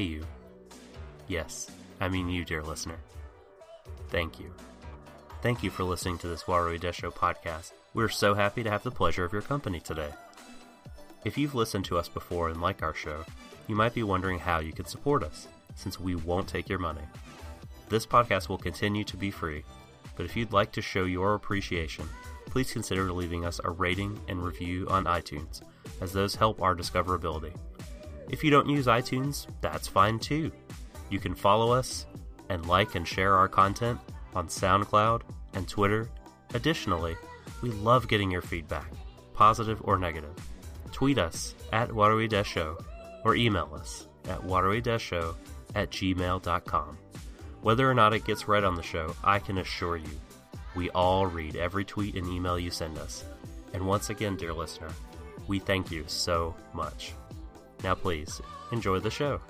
you. Yes, I mean you, dear listener. Thank you. Thank you for listening to this Warui Desho podcast. We're so happy to have the pleasure of your company today. If you've listened to us before and like our show, you might be wondering how you can support us, since we won't take your money. This podcast will continue to be free, but if you'd like to show your appreciation, please consider leaving us a rating and review on iTunes, as those help our discoverability. If you don't use iTunes, that's fine too. You can follow us and like and share our content on SoundCloud and Twitter. Additionally, we love getting your feedback, positive or negative. Tweet us at Warui Show or email us at waterway-show at gmail.com. Whether or not it gets read on the show, I can assure you, we all read every tweet and email you send us. And once again, dear listener, we thank you so much. Now, please enjoy the show.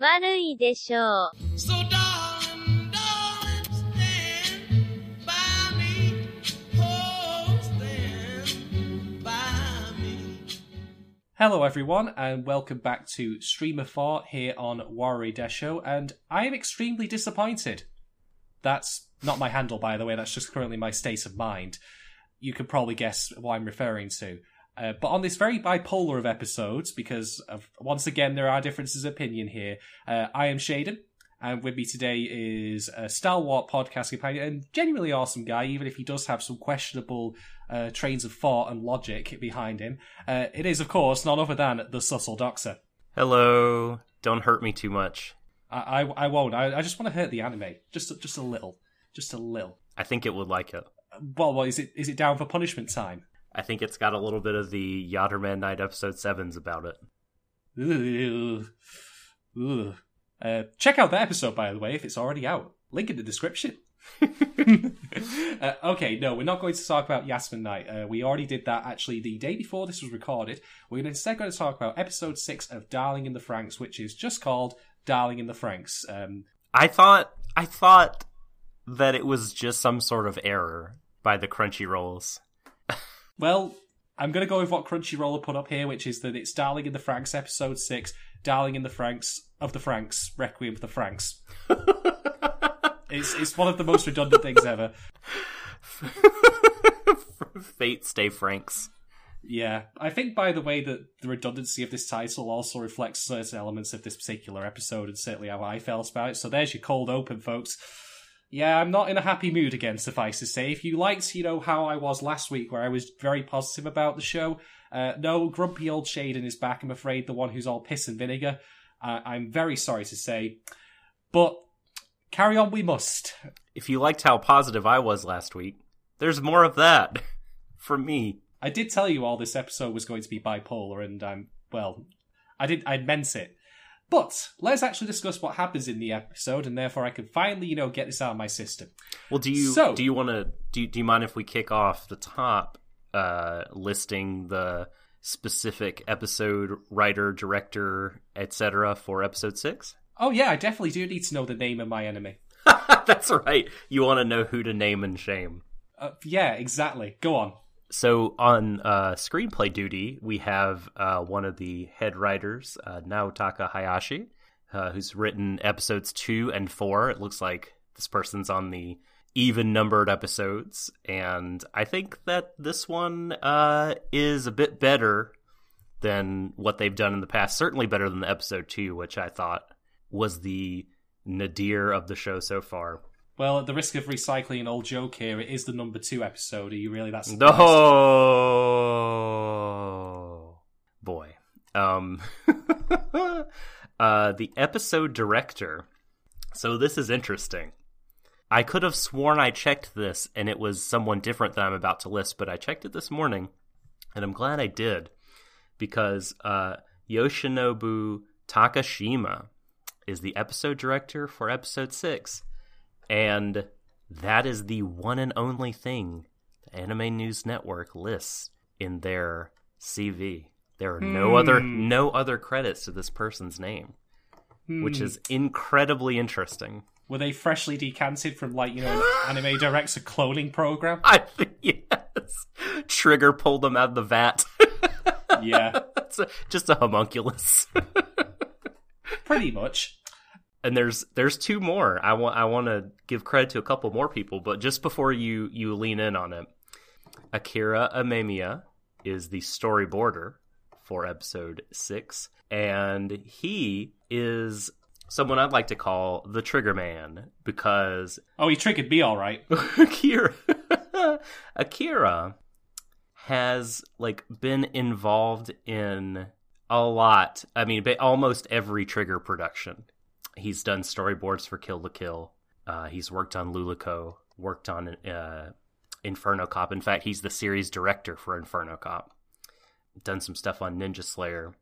So darling, Hello, everyone, and welcome back to Streamer 4 here on Warui Desho. And I am extremely disappointed. That's not my handle, by the way, that's just currently my state of mind. You can probably guess what I'm referring to. Uh, but on this very bipolar of episodes, because of, once again there are differences of opinion here, uh, I am Shaden, and with me today is a stalwart podcast companion and genuinely awesome guy, even if he does have some questionable uh, trains of thought and logic behind him. Uh, it is, of course, none other than the subtle Doxer. Hello. Don't hurt me too much. I, I, I won't. I, I just want to hurt the anime, just just a little, just a little. I think it would like it. Well, well, is it is it down for punishment time? I think it's got a little bit of the Yatterman Night episode 7s about it. Ugh. Ugh. Uh, check out that episode, by the way, if it's already out. Link in the description. uh, okay, no, we're not going to talk about Yatterman Night. Uh, we already did that actually the day before this was recorded. We're instead going to talk about episode six of Darling in the Franxx, which is just called Darling in the Franxx. Um, I thought I thought that it was just some sort of error by the Crunchy Rolls. well, I'm going to go with what Crunchyroll put up here, which is that it's Darling in the Franxx, episode six, Darling in the Franxx of the Franxx, Requiem for the Franxx. it's it's one of the most redundant things ever. Fate stay Franxx. Yeah, I think by the way that the redundancy of this title also reflects certain elements of this particular episode and certainly how I felt about it. So there's your cold open, folks. Yeah, I'm not in a happy mood again, suffice to say. If you liked, you know, how I was last week, where I was very positive about the show, uh, no, grumpy old Shaden is back, I'm afraid, the one who's all piss and vinegar. Uh, I'm very sorry to say. But carry on we must. If you liked how positive I was last week, there's more of that for me. I did tell you all this episode was going to be bipolar, and I'm, well, I did, I meant it. But let's actually discuss what happens in the episode, and therefore I can finally, you know, get this out of my system. Well, do you So- do you want to do do you mind if we kick off the top uh listing the specific episode writer, director, etc. for episode 6? Oh yeah, I definitely do need to know the name of my enemy. That's right. You want to know who to name and shame. Uh, yeah, exactly. Go on. So on uh, screenplay duty, we have uh, one of the head writers, uh, Naotaka Hayashi, uh, who's written episodes two and four. It looks like this person's on the even numbered episodes, and I think that this one uh, is a bit better than what they've done in the past. Certainly better than the episode two, which I thought was the nadir of the show so far. Well, at the risk of recycling an old joke here, it is the number two episode. Are you really that surprised? No, boy. Um, uh, the episode director. So this is interesting. I could have sworn I checked this and it was someone different that I'm about to list, but I checked it this morning, and I'm glad I did because uh, Yoshinobu Takashima is the episode director for episode six, and that is the one and only thing the Anime News Network lists in their CV. There are no other Hmm. no other credits to this person's name, which Hmm. is incredibly interesting. Were they freshly decanted from like you know an anime director cloning program? I think yes. Trigger pulled them out of the vat. Yeah, It's a, just a homunculus. pretty much. and there's there's two more. I want I want to give credit to a couple more people, but just before you you lean in on it, Akira Amemiya is the storyboarder for episode six, and he is someone I'd like to call the Trigger Man because Oh, he triggered me all right. Akira Akira has like been involved in a lot. I mean, almost every Trigger production. He's done storyboards for Kill la Kill. Uh, he's worked on Luluco. Worked on uh, Inferno Cop. In fact, he's the series director for Inferno Cop. Done some stuff on Ninja Slayer.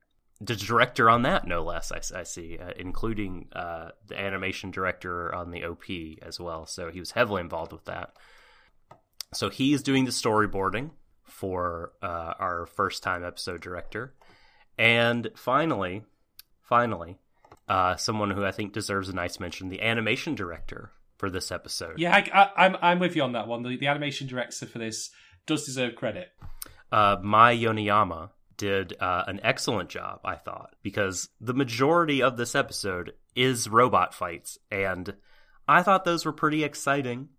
The director on that, no less. I, I see, uh, including uh, the animation director on the OP as well. So he was heavily involved with that. So he's doing the storyboarding for uh, our first time episode director. And finally, finally, uh, someone who I think deserves a nice mention, the animation director for this episode. Yeah, I, I, I'm I'm with you on that one. The, the animation director for this does deserve credit. uh, Mai Yoneyama did uh, an excellent job, I thought, because the majority of this episode is robot fights, and I thought those were pretty exciting.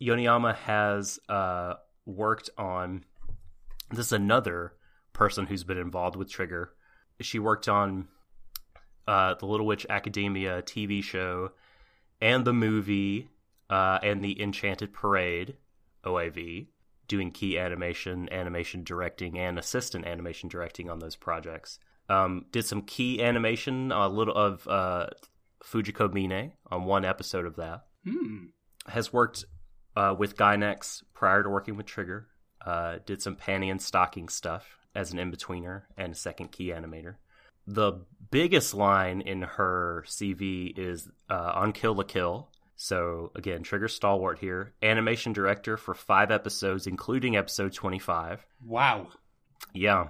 Yoneyama has uh, worked on this is another person who's been involved with Trigger. She worked on uh, the Little Witch Academia TV show and the movie uh, and the Enchanted Parade OAV, doing key animation, animation directing, and assistant animation directing on those projects. Um, did some key animation, a little of uh, Fujiko Mine on one episode of that. Hmm. Has worked uh, with Gainax prior to working with Trigger. Uh, did some panty and stocking stuff as an in betweener and a second key animator. The biggest line in her CV is uh, on Kill la Kill. So again, Trigger stalwart here, animation director for five episodes, including episode twenty-five. Wow. Yeah.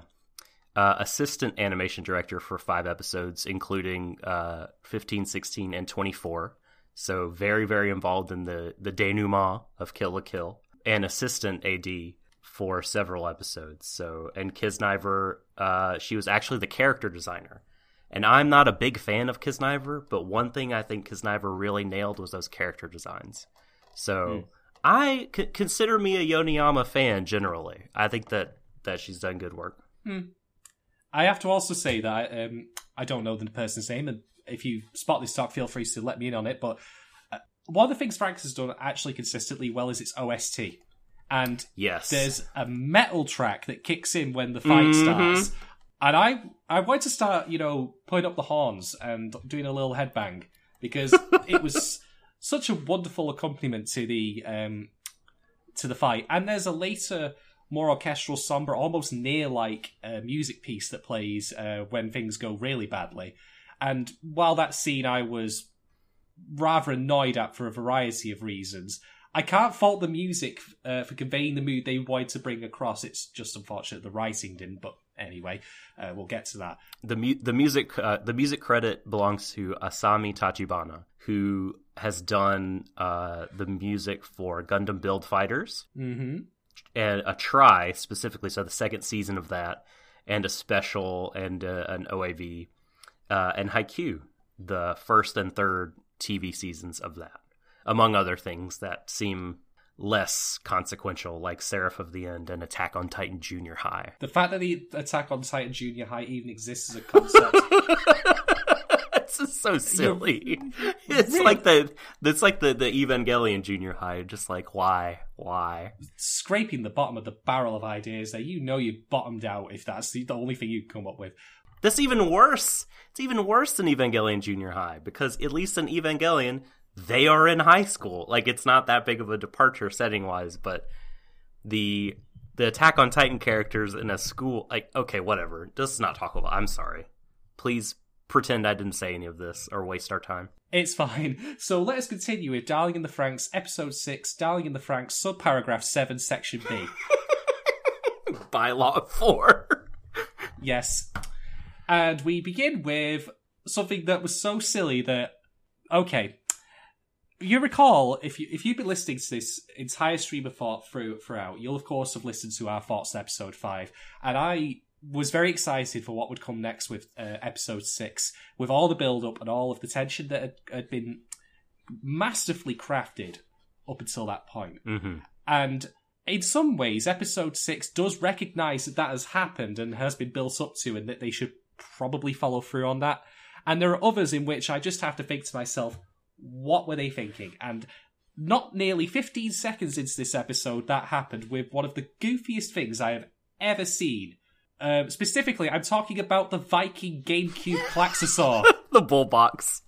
Uh, assistant animation director for five episodes, including uh, 15, 16, and 24. So very, very involved in the, the denouement of Kill la Kill. And assistant AD for several episodes. So, and Kiznaiver, uh, she was actually the character designer. And I'm not a big fan of Kiznaiver, but one thing I think Kiznaiver really nailed was those character designs. So I c- consider me a Yoneyama fan generally. I think that, that she's done good work. I have to also say that um, I don't know the person's name, and if you spot this talk, feel free to let me in on it. But uh, one of the things Franxx has done actually consistently well is its OST. And Yes. there's a metal track that kicks in when the fight Mhm. starts. And I I wanted to start, you know, putting up the horns and doing a little headbang because it was such a wonderful accompaniment to the um to the fight. And there's a later more orchestral, somber, almost near like uh, music piece that plays uh, when things go really badly. And while that scene I was rather annoyed at for a variety of reasons, I can't fault the music uh, for conveying the mood they wanted to bring across. It's just unfortunate the writing didn't, but anyway, uh, we'll get to that. the mu- the music uh, the music credit belongs to Asami Tachibana, who has done uh, the music for Gundam Build Fighters Mm-hmm. and a try specifically, so the second season of that, and a special and uh, an OAV, uh, and Haikyuu, the first and third TV seasons of that, among other things that seem less consequential, like Seraph of the End and Attack on Titan Junior High. The fact that the Attack on Titan Junior High even exists as a concept. it's just so silly. It's like the it's like the the Evangelion Junior High. Just like why why? scraping the bottom of the barrel of ideas there. You know you've bottomed out if that's the, the only thing you can come up with. That's even worse. It's even worse than Evangelion Junior High because at least in Evangelion they are in high school. Like it's not that big of a departure setting wise, but the the Attack on Titan characters in a school like okay whatever. Let's not talk about. I'm sorry. Please pretend I didn't say any of this or waste our time. It's fine. So let us continue with Darling in the Franxx, episode 6, Darling in the Franxx, subparagraph 7, section B. Bylaw four. Yes. And we begin with something that was so silly that okay. You recall if you if you've been listening to this entire stream of thought through throughout, you'll of course have listened to our thoughts episode five, and I was very excited for what would come next with uh, episode six, with all the build up and all of the tension that had, had been masterfully crafted up until that point. hmm And in some ways, episode six does recognize that that has happened and has been built up to, and that they should probably follow through on that. And there are others in which I just have to think to myself, what were they thinking? And not nearly 15 seconds into this episode, that happened with one of the goofiest things I have ever seen. Um, specifically, I'm talking about the Viking GameCube Klaxosaur. The bull box.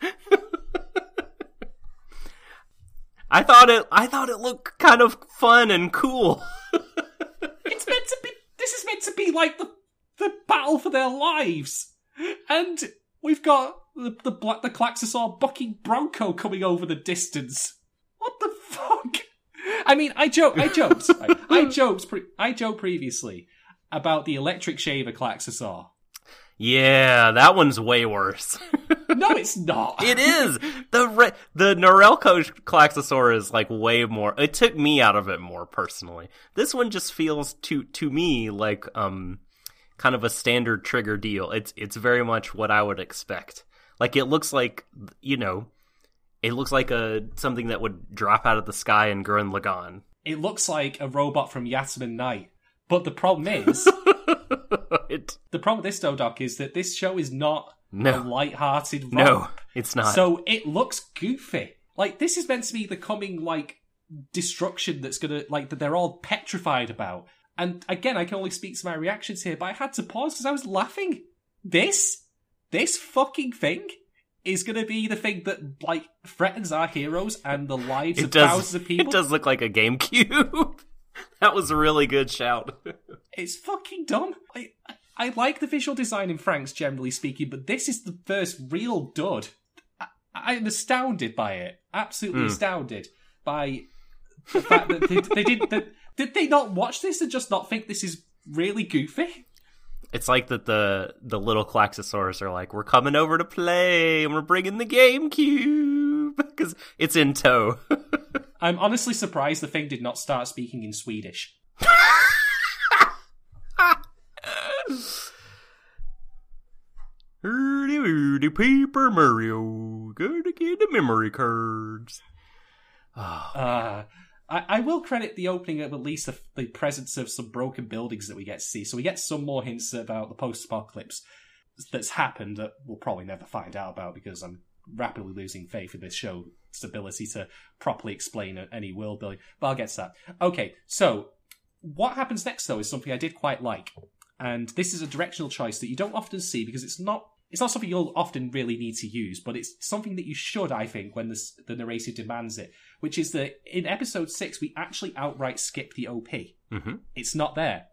I thought it. I thought it looked kind of fun and cool. it's meant to be. This is meant to be like the the battle for their lives, and we've got the the black the Klaxosaur bucking Bronco coming over the distance. What the fuck? I mean, I joke. I joked. I, I joked. Pre- I joked previously about the electric shaver Klaxosaur. Yeah, that one's way worse. No, it's not. it is the re- the Norelco Klaxosaur is like way more. It took me out of it more personally. This one just feels to to me like um kind of a standard trigger deal. It's it's very much what I would expect. Like it looks like you know, it looks like a something that would drop out of the sky in Gurren Lagann. It looks like a robot from Yatterman Night. But the problem is, it the problem with this Doc is that this show is not a no light-hearted romp. no, it's not. So it looks goofy. Like this is meant to be the coming like destruction that's gonna like that they're all petrified about. And again, I can only speak to my reactions here, but I had to pause because I was laughing. This, this fucking thing is gonna be the thing that like threatens our heroes and the lives it of does. thousands of people. It does look like a GameCube. that was a really good shout. It's fucking dumb. I I like the visual design in Franxx, generally speaking, but this is the first real dud. I, I am astounded by it. Absolutely hmm. astounded by the fact that they, they did. That, did they not watch this and just not think this is really goofy? It's like that the the little Klaxosaurs are like, we're coming over to play and we're bringing the GameCube because it's in tow. I'm honestly surprised the thing did not start speaking in Swedish. Hurdy hurdy Paper Mario, gotta get the memory cards. Uh, I, I will credit the opening of at least the, the presence of some broken buildings that we get to see. So we get some more hints about the post-apocalypse that's happened that we'll probably never find out about because I'm rapidly losing faith in this show's ability to properly explain any world building. But I'll get to that. Okay, so what happens next though is something I did quite like, and this is a directional choice that you don't often see because it's not it's not something you'll often really need to use, but it's something that you should, I think, when the, the narrator demands it, which is that in episode six we actually outright skip the OP. hmm It's not there.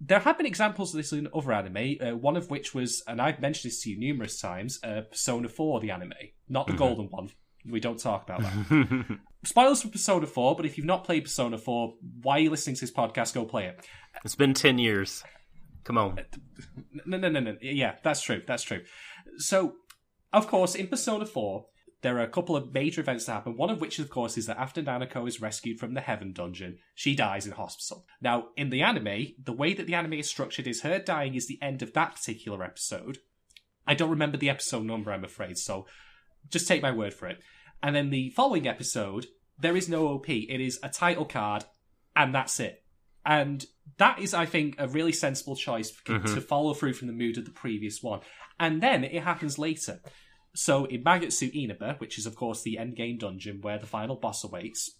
There have been examples of this in other anime, uh, one of which was, and I've mentioned this to you numerous times, uh, Persona 4, the anime. Not the golden one. We don't talk about that. Spoilers for Persona 4, but if you've not played Persona 4, why are you listening to this podcast? Go play it. it's been ten years. Come on. No, no, no, no. Yeah, that's true. That's true. So, of course, in Persona 4, there are a couple of major events that happen. One of which, of course, is that after Nanako is rescued from the Heaven Dungeon, she dies in hospital. Now, in the anime, the way that the anime is structured is her dying is the end of that particular episode. I don't remember the episode number, I'm afraid, so just take my word for it. And then the following episode, there is no OP. It is a title card, and that's it. And that is, I think, a really sensible choice for, mm-hmm. to follow through from the mood of the previous one. And then it happens later. So in Magatsu Inaba, which is of course the endgame dungeon where the final boss awaits,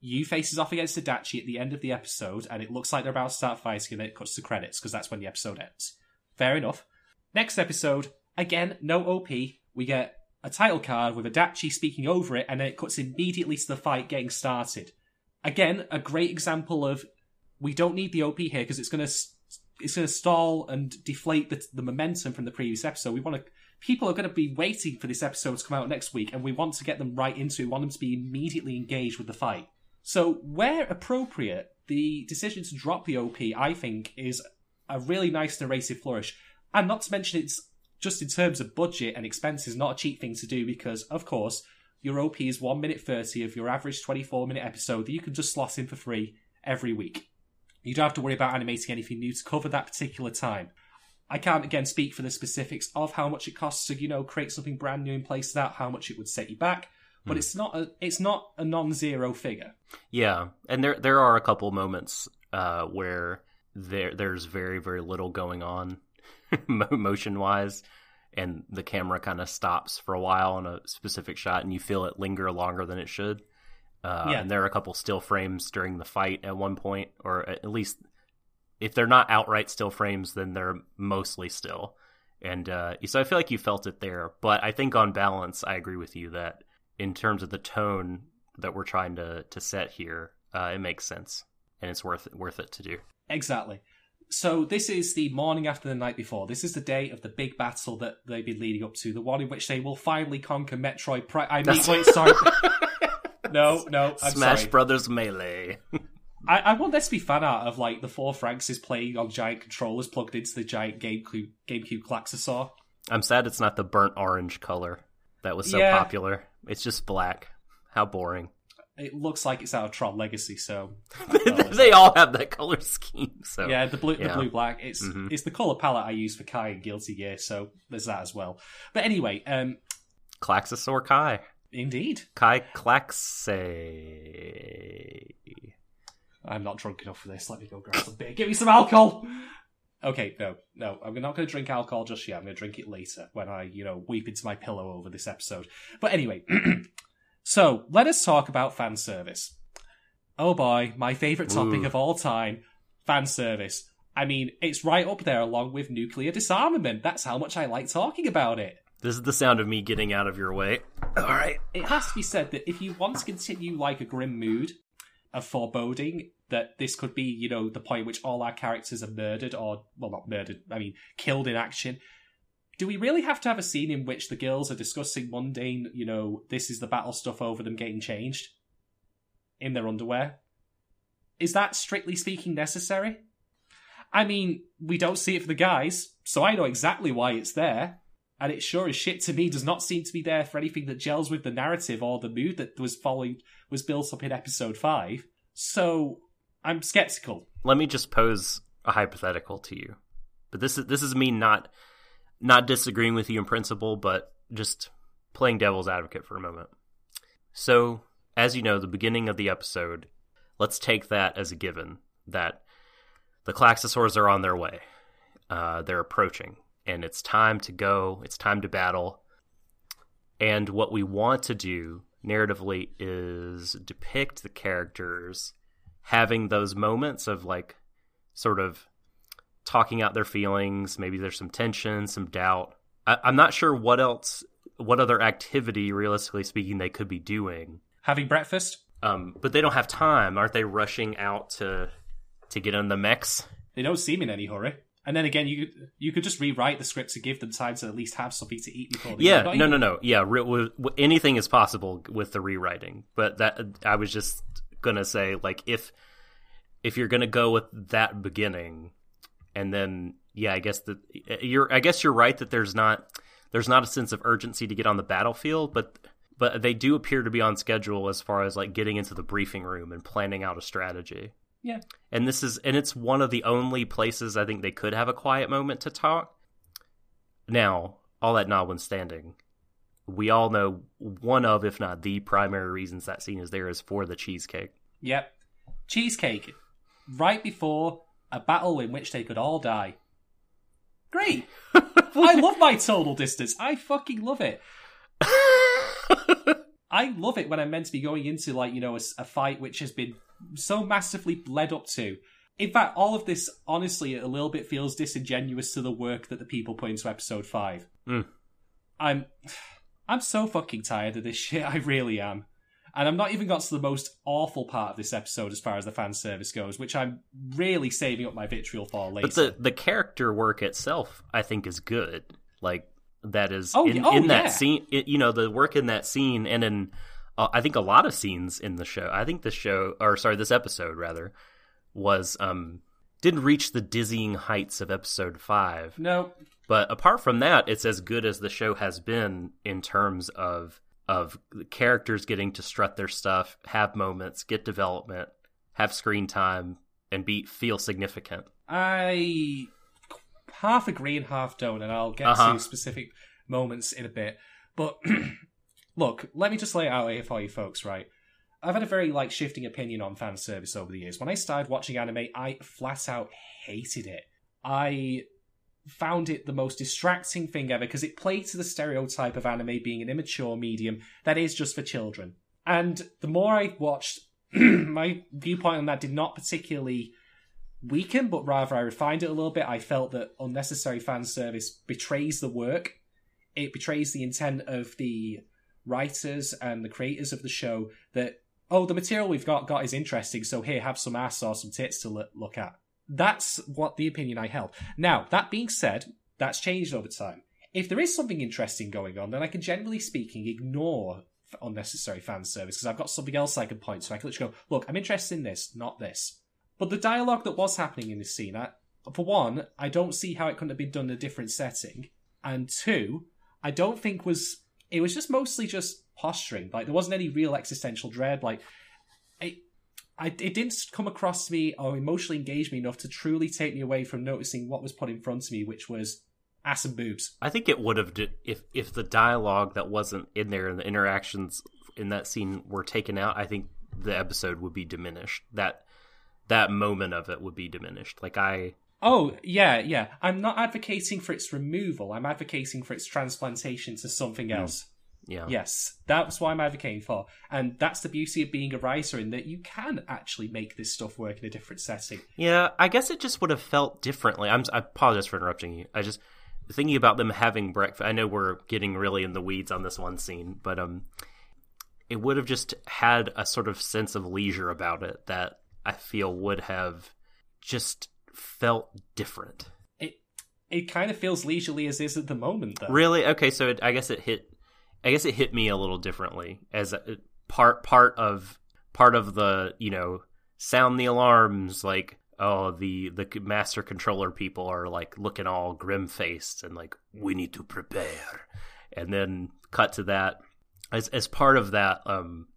Yu faces off against Adachi at the end of the episode, and it looks like they're about to start fighting, and then it cuts to credits because that's when the episode ends. Fair enough. Next episode, again, no OP. We get a title card with Adachi speaking over it, and then it cuts immediately to the fight getting started. Again, a great example of we don't need the OP here because it's going to it's going to stall and deflate the, the momentum from the previous episode. We want to people are going to be waiting for this episode to come out next week, and we want to get them right into. We want them to be immediately engaged with the fight. So, where appropriate, the decision to drop the OP, I think, is a really nice narrative flourish. And not to mention, it's just in terms of budget and expenses, not a cheap thing to do because, of course, your OP is 1 minute 30 of your average 24 minute episode that you can just slot in for free every week. You don't have to worry about animating anything new to cover that particular time. I can't again speak for the specifics of how much it costs to, you know, create something brand new in place of that, how much it would set you back, but it's not a it's not a non-zero figure. Yeah, and there there are a couple moments uh, where there there's very very little going on motion wise, and the camera kind of stops for a while on a specific shot, and you feel it linger longer than it should. Uh, Yeah. And there are a couple still frames during the fight at one point, or at least if they're not outright still frames, then they're mostly still. And uh, so I feel like you felt it there. But I think on balance, I agree with you that in terms of the tone that we're trying to, to set here, uh, it makes sense and it's worth worth it to do. Exactly. So this is the morning after the night before. This is the day of the big battle that they've been leading up to, the one in which they will finally conquer Metroid Prime. I mean, wait, sorry. no, no, I'm Smash sorry. Brothers Melee. I, I want there to be fan art of like the four Franxx is playing on giant controllers plugged into the giant GameCube GameCube Klaxosaur. I'm sad it's not the burnt orange color that was so Yeah. popular. It's just black. How boring. It looks like it's out of Tron Legacy, so they all have that color scheme. So yeah, the blue, the blue black. It's Mhm. it's the color palette I use for Kai and Guilty Gear, so there's that as well. But anyway, um, Klaxosaur Kai. Indeed, Kai Klaxe. I'm not drunk enough for this. Let me go grab some beer. Give me some alcohol. Okay, no, no, I'm not going to drink alcohol just yet. I'm going to drink it later when I, you know, weep into my pillow over this episode. But anyway, so let us talk about fan service. Oh boy, my favorite topic Ooh. of all time, fan service. I mean, it's right up there along with nuclear disarmament. That's how much I like talking about it. This is the sound of me getting out of your way. All right. It has to be said that if you want to continue like a grim mood of foreboding, that this could be, you know, the point which all our characters are murdered or, well, not murdered, I mean, killed in action. Do we really have to have a scene in which the girls are discussing mundane, you know, this is the battle stuff over them getting changed in their underwear? Is that strictly speaking necessary? I mean, we don't see it for the guys, so I know exactly why it's there and it sure as shit to me does not seem to be there for anything that gels with the narrative or the mood that was following was built up in episode five. So I'm skeptical. Let me just pose a hypothetical to you. But this is this is me not not disagreeing with you in principle, but just playing devil's advocate for a moment. So, as you know, the beginning of the episode, let's take that as a given that the Klaxosaurs are on their way. Uh, they're approaching, and it's time to go. It's time to battle. And what we want to do narratively is depict the characters having those moments of like sort of talking out their feelings. Maybe there's some tension, some doubt. I, I'm not sure what else, what other activity, realistically speaking, they could be doing. Having breakfast, Um, but they don't have time. Aren't they rushing out to to get in the mechs? they don't seem in any hurry. And then again, you could, you could just rewrite the script to give them time to at least have something to eat before they Yeah. No, even- no, no. Yeah, re- w- w- anything is possible with the rewriting. But that I was just gonna say, like, if if you're gonna go with that beginning, and then yeah, I guess that you're. I guess you're right that there's not there's not a sense of urgency to get on the battlefield, but but they do appear to be on schedule as far as like getting into the briefing room and planning out a strategy. Yeah. And this is and it's one of the only places I think they could have a quiet moment to talk. Now, all that notwithstanding, we all know one of, if not the primary reasons that scene is there is for the cheesecake. Yep. Cheesecake. Right before a battle in which they could all die. Great. I love my total distance. I fucking love it. I love it when I'm meant to be going into like you know a, a fight which has been so massively led up to. In fact, all of this honestly a little bit feels disingenuous to the work that the people put into episode five. Mm. I'm I'm so fucking tired of this shit. I really am. And I'm not even got to the most awful part of this episode as far as the fan service goes, which I'm really saving up my vitriol for later. But the the character work itself, I think, is good. Like that is Oh, in. Oh, in that yeah. scene. It, you know, the work in that scene, and in uh, I think a lot of scenes in the show. I think the show, or sorry, this episode rather, was um didn't reach the dizzying heights of episode five, no, But apart from that, it's as good as the show has been in terms of of the characters getting to strut their stuff, have moments, get development, have screen time, and be feel significant. I half agree and half don't, and I'll get Uh-huh. to specific moments in a bit. But look, let me just lay it out here for you folks, right? I've had a very like shifting opinion on fan service over the years. When I started watching anime, I flat out hated it. I found it the most distracting thing ever because it played to the stereotype of anime being an immature medium that is just for children. And the more I watched, my viewpoint on that did not particularly weaken, but rather I refined it a little bit. I felt that unnecessary fan service betrays the work. It betrays the intent of the writers and the creators of the show that oh the material we've got got is interesting so here have some ass or some tits to look, at. That's what the opinion i held. Now that being said that's changed over time. If there is something interesting going on then i can generally speaking ignore unnecessary fan service because i've got something else i can point to. I can literally go look i'm interested in this not this. But the dialogue that was happening in this scene I, for one i don't see how it couldn't have been done in a different setting and two i don't think was it was just mostly just posturing. Like there wasn't any real existential dread. Like it, I, it didn't come across to me or emotionally engage me enough to truly take me away from noticing what was put in front of me, which was ass and boobs. I think it would have di- if if the dialogue that wasn't in there and the interactions in that scene were taken out. I think the episode would be diminished. That that moment of it would be diminished. Like I Oh yeah, yeah. I'm not advocating for its removal. I'm advocating for its transplantation to something else. yeah Yes, that's what I'm advocating for, and that's the beauty of being a writer in that you can actually make this stuff work in a different setting. Yeah, I guess it just would have felt differently. I'm I apologize for interrupting you. I just thinking about them having breakfast. I know we're getting really in the weeds on this one scene, but um it would have just had a sort of sense of leisure about it that I feel would have just felt different. It it kind of feels leisurely as is at the moment, though. Really? Okay, so it, I guess it hit I guess it hit me a little differently as a, part part of part of the, you know, sound the alarms like oh the the master controller people are like looking all grim-faced and like we need to prepare. And then cut to that as as part of that um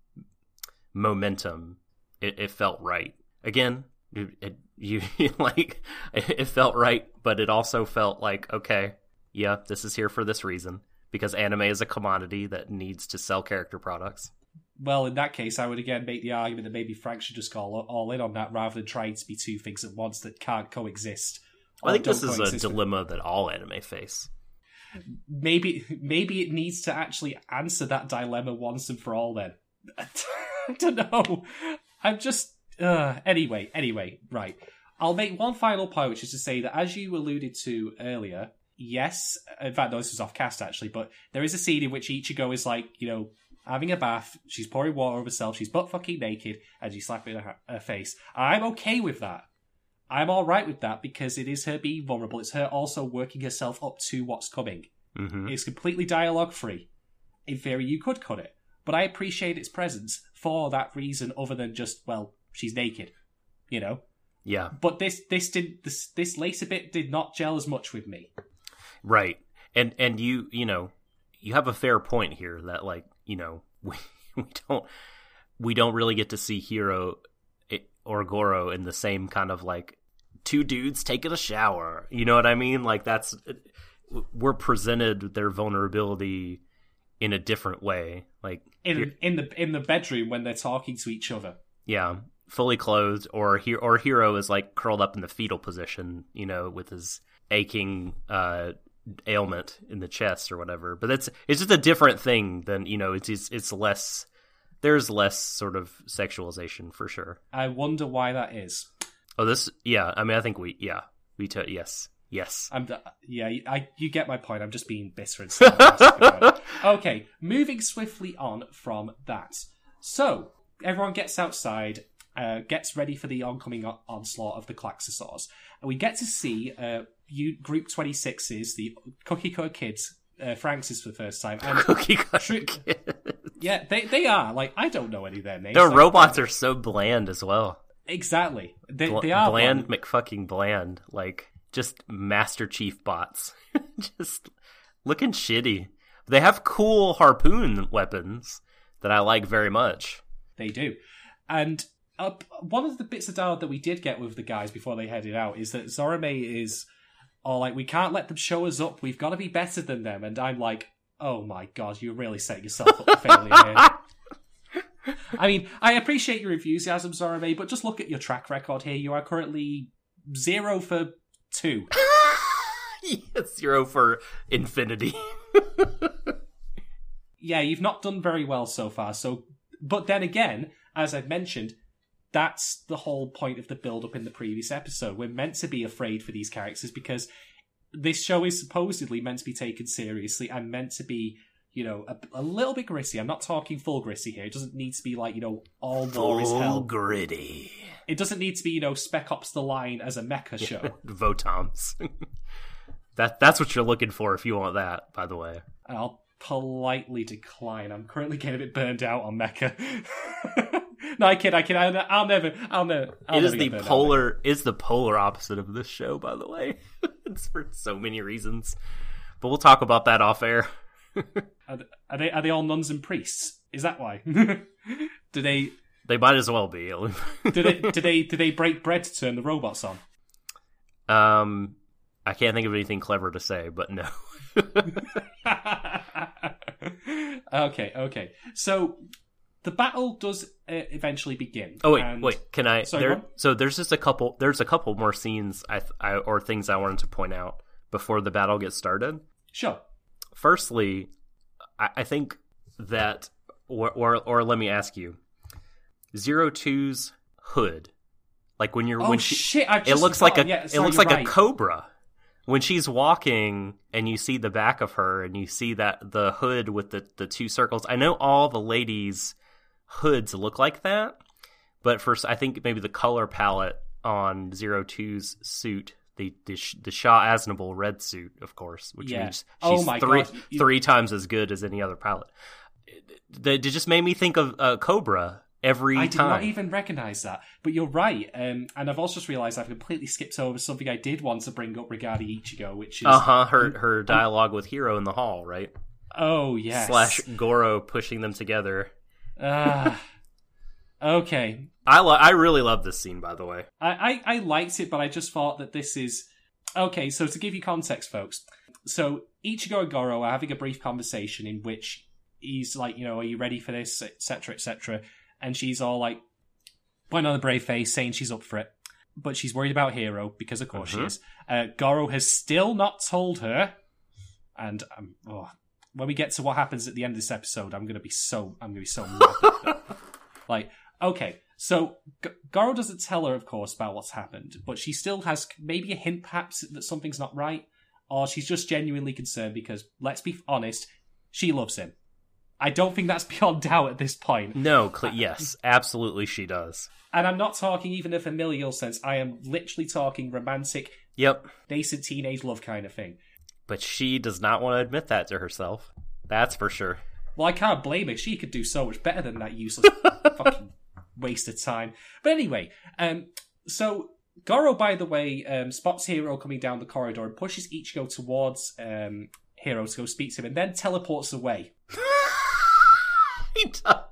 momentum it, it felt right. Again, it, it, you like it felt right, but it also felt like okay, yeah, this is here for this reason because anime is a commodity that needs to sell character products. Well, in that case, I would again make the argument that maybe Frank should just go all, in on that rather than trying to be two things at once that can't coexist. I think this is a coexist with- dilemma that all anime face. Maybe maybe it needs to actually answer that dilemma once and for all. Then I don't know. I'm just uh, anyway. Anyway, right. I'll make one final point, which is to say that as you alluded to earlier, yes. In fact, no, this was off cast actually, but there is a scene in which Ichigo is like, you know, having a bath. She's pouring water over herself. She's butt fucking naked, and she's slapping her, her face. I'm okay with that. I'm all right with that because it is her being vulnerable. It's her also working herself up to what's coming. hmm It's completely dialogue free. In theory, you could cut it, but I appreciate its presence for that reason, other than just well, she's naked, you know. Yeah, But this this did this this later bit did not gel as much with me. right. And and you you know you have a fair point here that like you know we we don't we don't really get to see Hiro i- eh, or Goro in the same kind of like two dudes taking a shower. You know what I mean? Like that's we're presented their vulnerability in a different way. Like In in the in the bedroom when they're talking to each other. yeah, fully clothed, or he or Hiro is like curled up in the fetal position, you know, with his aching uh, ailment in the chest or whatever. But that's it's just a different thing than you know. It's it's, it's less. There's less sort of sexualization for sure. I wonder why that is. Oh, this yeah. I mean, I think we yeah we t- yes yes. I'm yeah, I you get my point. I'm just being bitter and. Okay, moving swiftly on from that. So everyone gets outside, uh, gets ready for the oncoming on- onslaught of the Klaxosaurs, and we get to see uh, you Group 26s, the Cookie Cutter Kids. Uh, Franxx is for the first time, and Cookie cutter kid. yeah, they they are like I don't know any of their names. Their Like, robots are so bland as well. exactly. They, Bl- they are bland, bland. McFucking bland. Like just Master Chief bots, just looking shitty. They have cool harpoon weapons that I like very much. They do. And uh, one of the bits of dialogue that we did get with the guys before they headed out is that Zorome is all like, we can't let them show us up. We've got to be better than them. And I'm like, oh my god, you're really setting yourself up for failure here. I mean, I appreciate your enthusiasm, Zorome, but just look at your track record here. You are currently zero for two. yes, Zero for infinity. yeah, you've not done very well so far. So, but then again, as I've mentioned, that's the whole point of the build up in the previous episode. We're meant to be afraid for these characters because this show is supposedly meant to be taken seriously and meant to be, you know, a, a little bit gritty. I'm not talking full gritty here. It doesn't need to be like, you know, all war is hell. gritty. It doesn't need to be, you know, Spec Ops the Line as a mecha show. Votoms. that that's what you're looking for if you want that, by the way. I'll politely decline. I'm currently getting a bit burned out on mecha. no, I kid, I kid. I, I'll never, I'll never. I'll it never is the get burned out. polar is the polar opposite of this show, by the way. it's for so many reasons. But we'll talk about that off air. Are, are they are they all nuns and priests? Is that why? do they They might as well be. do they do they do they break bread to turn the robots on? um I can't think of anything clever to say, but no. okay, okay. So the battle does uh, eventually begin. Oh wait, and- wait. Can I? Sorry, there, so there's just a couple. There's a couple more scenes I, I or things I wanted to point out before the battle gets started. Sure. Firstly, I, I think that, or, or or let me ask you, Zero Two's hood, like when you're Oh when she, shit! I it looks like a yeah, it looks like right. a cobra when she's walking and you see the back of her and you see that the hood with the the two circles i know all the ladies hoods look like that but first i think maybe the color palette on zero two's suit the the, the Char Aznable red suit, of course, which Yeah. means Oh she's three God. Three times as good as any other. It, it just made me think of uh, Cobra every I did not even recognize that, but you're right. Um, and I've also just realized I've completely skipped over something I did want to bring up regarding Ichigo, which is Uh huh. Her her dialogue with Hiro in the hall, right? oh yes, Slash Goro pushing them together. Ah. okay, I lo- I really love this scene, by the way. I, I I liked it, but I just thought that this is okay. So to give you context, folks, so Ichigo and Goro are having a brief conversation in which he's like, you know, are you ready for this, etc., etc., and she's all like, putting on a brave face, saying she's up for it, but she's worried about Hiro because, of course, she Mhm. is. Uh, Goro has still not told her, and um, oh, when we get to what happens at the end of this episode, I'm gonna be so I'm gonna be so mad. like, okay, so G- Goro doesn't tell her, of course, about what's happened, but she still has maybe a hint, perhaps, that something's not right, or she's just genuinely concerned because, let's be honest, she loves him. I don't think that's beyond doubt at this point. No, cl- yes, absolutely, she does. And I'm not talking even a familial sense. I am literally talking romantic, Yep, nascent teenage love kind of thing. But she does not want to admit that to herself. That's for sure. Well, I can't blame her. She could do so much better than that useless fucking waste of time. But anyway, um, so Goro, by the way, um, spots Hiro coming down the corridor and pushes Ichigo towards um, Hiro to go speak to him, and then teleports away.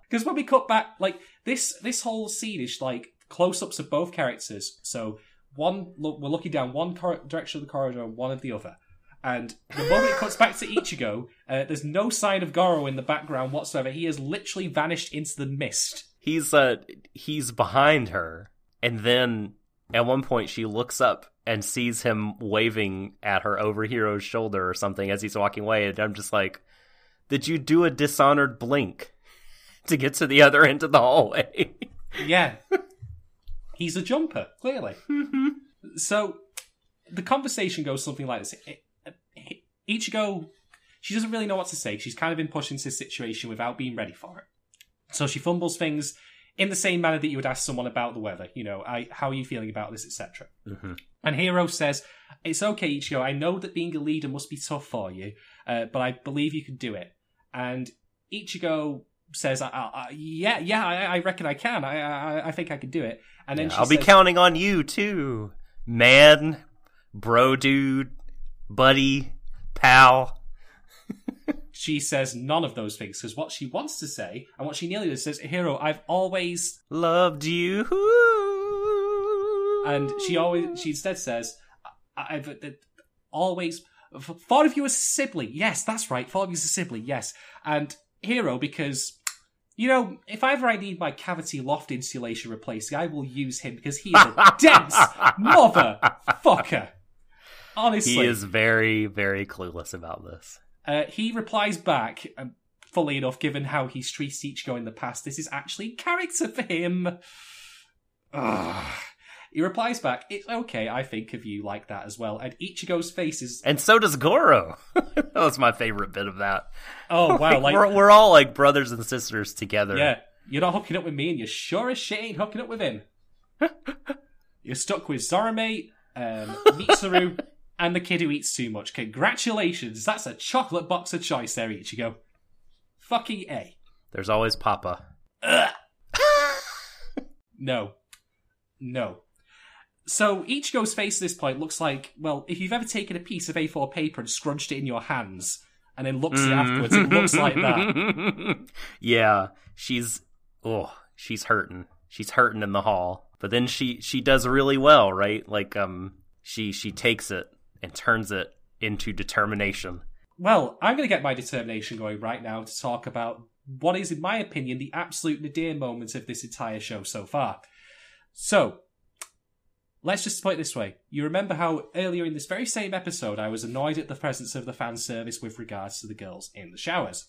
Because when we cut back, like this, this whole scene is like close-ups of both characters. So one, look, we're looking down one cor- direction of the corridor, and one of the other. And the moment it cuts back to Ichigo, uh, there's no sign of Goro in the background whatsoever. He has literally vanished into the mist. He's uh he's behind her, and then at one point she looks up and sees him waving at her over Hiro's shoulder or something as he's walking away, and I'm just like, did you do a dishonored blink to get to the other end of the hallway? Yeah. He's a jumper, clearly. So the conversation goes something like this. I- I- Ichigo, she doesn't really know what to say. She's kind of been pushed into this situation without being ready for it. So she fumbles things in the same manner that you would ask someone about the weather. You know, I, how are you feeling about this, etc. Mhm. And Hiro says, It's okay, Ichigo. I know that being a leader must be tough for you, uh, but I believe you can do it. And Ichigo says, I, I, Yeah, yeah, I, I reckon I can. I, I, I think I can do it. And then Yeah, she I'll be counting on you too, man. bro dude, buddy, pal. She says none of those things because what she wants to say and what she nearly does says, "Hiro, I've always," Loved you. and she always she instead says, "I've uh, always thought of you as a sibling." Yes, that's right. Thought of you as a sibling. Yes, and Hiro because. You know, if ever I need my cavity loft insulation replacing, I will use him because he is a dense motherfucker. Honestly, He is very, very clueless about this. Uh, he replies back, um, fully enough, given how he's treated Ichigo in the past, this is actually character for him. Ugh. He replies back, it's okay, I think of you like that as well. And Ichigo's face is, And so does Goro. that was my favorite bit of that. oh wow, like, we're, we're all like brothers and sisters together. yeah, you're not hooking up with me and you're sure as shit ain't hooking up with him. you're stuck with Zorome, um, Mitsuru, and the kid who eats too much. Congratulations, that's a chocolate box of choice there, Ichigo. Fucking A. There's always Papa. No. No. So Ichigo's face at this point looks like, well, if you've ever taken a piece of A4 paper and scrunched it in your hands and then looks at it afterwards, it looks like that. yeah, she's oh, she's hurting. She's hurting in the hall. But then she she does really well, right? Like um she she takes it and turns it into determination. Well, I'm going to get my determination going right now to talk about what is, in my opinion, the absolute nadir moment of this entire show so far. So, let's just put it this way. You remember how earlier in this very same episode I was annoyed at the presence of the fan service with regards to the girls in the showers.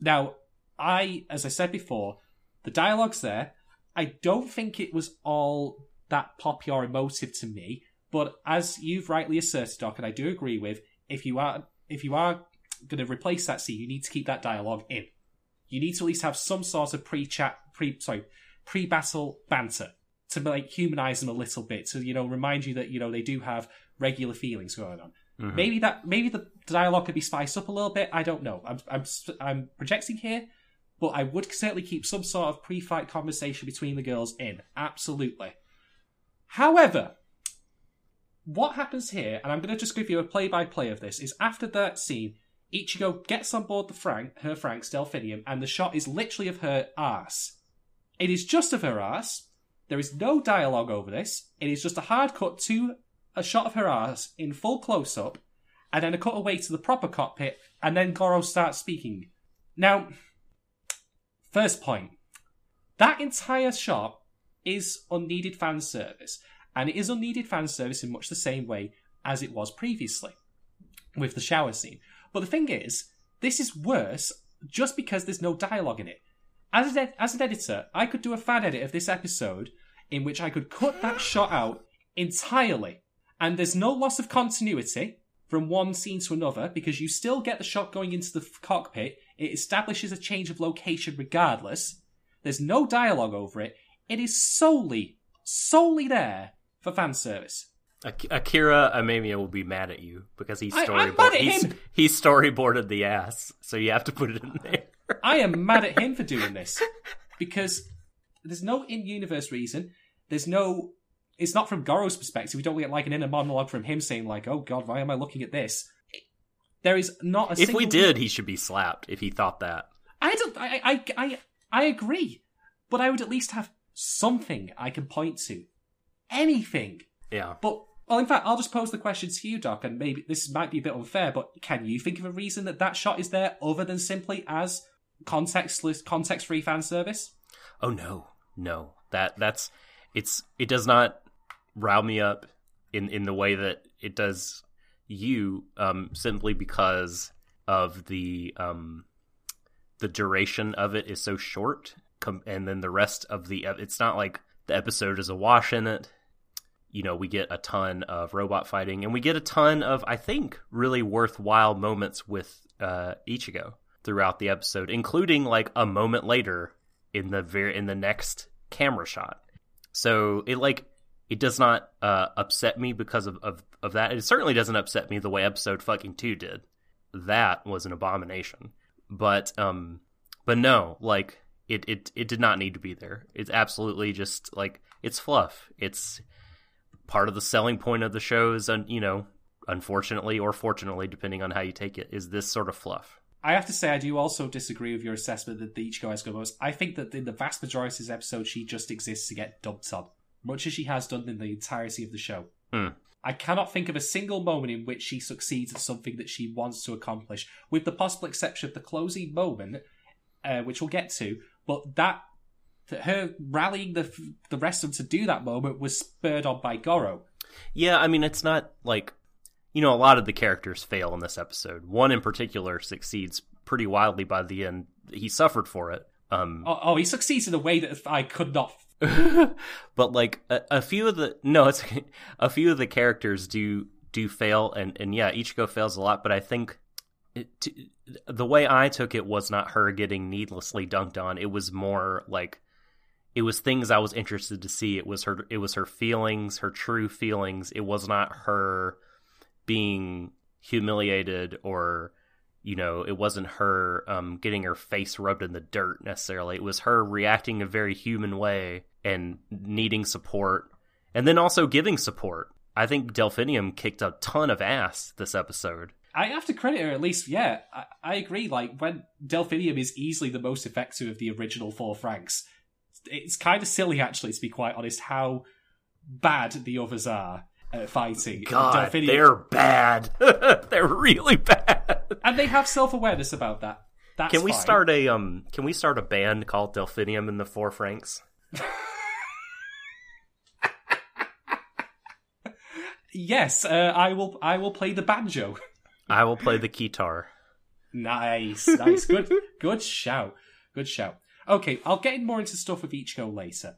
Now, I, as I said before, the dialogue's there. I don't think it was all that poppy or emotive to me, but as you've rightly asserted, Doc, and I do agree with, if you are if you are going to replace that scene, you need to keep that dialogue in. You need to at least have some sort of pre-chat, pre sorry, pre-battle banter to like humanize them a little bit, to you know remind you that you know they do have regular feelings going on. Mm-hmm. Maybe that maybe the dialogue could be spiced up a little bit. I don't know. I'm I'm I'm projecting here, but I would certainly keep some sort of pre-fight conversation between the girls in. Absolutely. However, what happens here, and I'm going to just give you a play-by-play of this, is after that scene, Ichigo gets on board the Frank, her Frank's Delphinium, and the shot is literally of her ass. It is just of her ass. There is no dialogue over this. It is just a hard cut to a shot of her ass in full close-up, and then a cut away to the proper cockpit, and then Goro starts speaking. Now, first point. That entire shot is unneeded fan service, and it is unneeded fan service in much the same way as it was previously with the shower scene. But the thing is, this is worse just because there's no dialogue in it. As as an editor, I could do a fan edit of this episode in which I could cut that shot out entirely, and there's no loss of continuity from one scene to another because you still get the shot going into the f- cockpit. It establishes a change of location regardless. There's no dialogue over it. It is solely, solely there for fan service. Ak- Akira Amemiya will be mad at you because he I- I'm mad at he's, him. he storyboarded the ass, so you have to put it in there. I am mad at him for doing this because there's no in-universe reason. There's no. It's not from Goro's perspective. We don't get like an inner monologue from him saying like, "Oh God, why am I looking at this?" There is not a. if we did, he should be slapped if he thought that. I don't. I, I. I. I agree, but I would at least have something I can point to. Anything. Yeah. But well, in fact, I'll just pose the question to you, Doc, and maybe this might be a bit unfair, but can you think of a reason that that shot is there other than simply as contextless, context-free fan service? Oh no, no. That that's it's it does not rile me up in in the way that it does you um simply because of the um the duration of it is so short com- and then the rest of the it's not like the episode is a wash in it you know we get a ton of robot fighting and we get a ton of i think really worthwhile moments with uh ichigo throughout the episode including like a moment later in the very in the next camera shot. So it like it does not uh upset me because of, of of that. It certainly doesn't upset me the way episode fucking 2 did. That was an abomination. But um but no like it it it did not need to be there. It's absolutely just like it's fluff. It's part of the selling point of the show is, un- you know, unfortunately or fortunately, depending on how you take it, is this sort of fluff. I have to say, I do also disagree with your assessment that the Ichigo has good I think that in the vast majority of this episode, she just exists to get dumped on, much as she has done in the entirety of the show. Hmm. I cannot think of a single moment in which she succeeds at something that she wants to accomplish, with the possible exception of the closing moment, uh, which we'll get to. But that, that her rallying the the rest of them to do that moment was spurred on by Goro. Yeah, I mean, it's not like, you know, a lot of the characters fail in this episode. One in particular succeeds pretty wildly by the end. He suffered for it. Um, Oh, oh he succeeds in a way that I could not. but like a, a few of the no, it's a few of the characters do do fail, and and yeah, Ichigo fails a lot. But I think it, the way I took it was not her getting needlessly dunked on. It was more like it was things I was interested to see. It was her. It was her feelings, her true feelings. It was not her being humiliated or you know it wasn't her um, getting her face rubbed in the dirt necessarily it was her reacting a very human way and needing support and then also giving support i think delphinium kicked a ton of ass this episode I have to credit her at least. Yeah, I, I agree. Like when Delphinium is easily the most effective of the original four Franxx, it's kind of silly actually, to be quite honest, how bad the others are at fighting. god Delphinium- they're bad they're really bad and they have self awareness about that. That's can we fine. start a um can we start a band called delphinium and the four Franxx Yes, uh, I will. I will play the banjo. i will play the guitar Nice, nice, good, good shout, good shout. Okay, I'll get more into stuff with Ichigo later,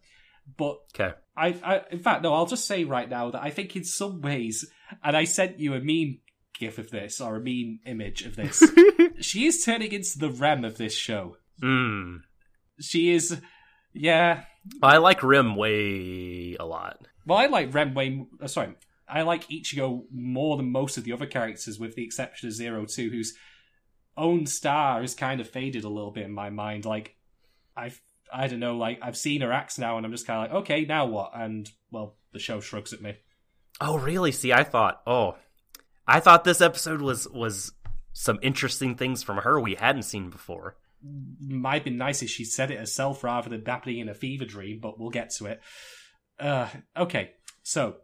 but okay I, I, in fact, no, I'll just say right now that I think in some ways, and I sent you a meme gif of this or a meme image of this. she is turning into the Rem of this show. mm. She is, yeah. i like Rem way a lot Well, I like Rem way. Uh, sorry, I like Ichigo more than most of the other characters, with the exception of Zero Two, whose own star is kind of faded a little bit in my mind. Like, I've, I don't know, like I've seen her acts now, and I'm just kind of like, okay, now what? And well, the show shrugs at me. Oh, really? See, I thought, oh, I thought this episode was was some interesting things from her we hadn't seen before. might have been nice if she said it herself rather than happening in a fever dream, but we'll get to it. Uh, okay, so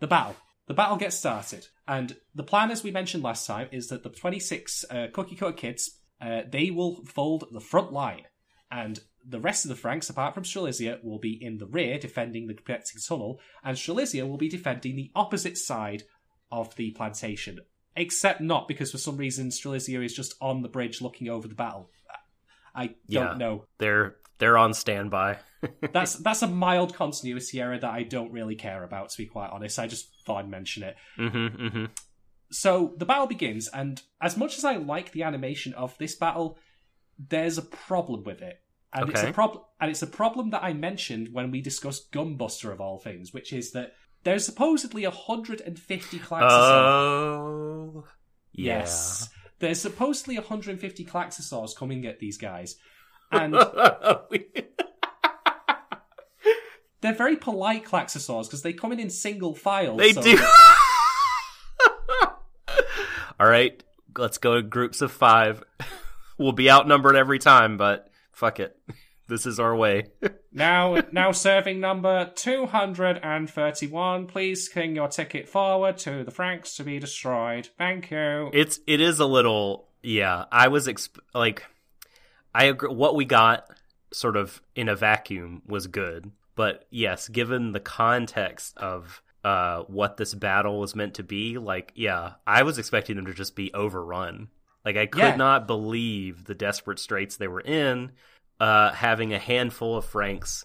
the battle. The battle gets started, and the plan, as we mentioned last time, is that the 26 uh, cookie cutter kids uh, they will fold the front line, and the rest of the Franxx, apart from Strelizia, will be in the rear defending the protecting tunnel, and Strelizia will be defending the opposite side of the plantation. Except not because for some reason Strelizia is just on the bridge looking over the battle. I don't know. They're they're on standby. That's that's a mild continuity error that I don't really care about, to be quite honest. I just thought I'd mention it. mm-hmm, mm-hmm. So the battle begins, and as much as I like the animation of this battle, there's a problem with it. And it's a problem and it's a problem that I mentioned when we discussed Gunbuster of all things, which is that there's supposedly 150 Klaxosaurs. Oh, yeah. Yes. There's supposedly 150 Klaxosaurs coming at these guys. And they're very polite Klaxosaurs because they come in in single file. they so- do. All right, let's go in groups of five. We'll be outnumbered every time, but fuck it. This is our way. Now, now serving number 231. Please bring your ticket forward to the Franxx to be destroyed. Thank you. It's it is a little yeah. I was exp- like, I agree. What we got sort of in a vacuum was good, but yes, given the context of uh what this battle was meant to be, like yeah, I was expecting them to just be overrun. Like I could Yeah. not believe the desperate straits they were in, uh, having a handful of Franxx,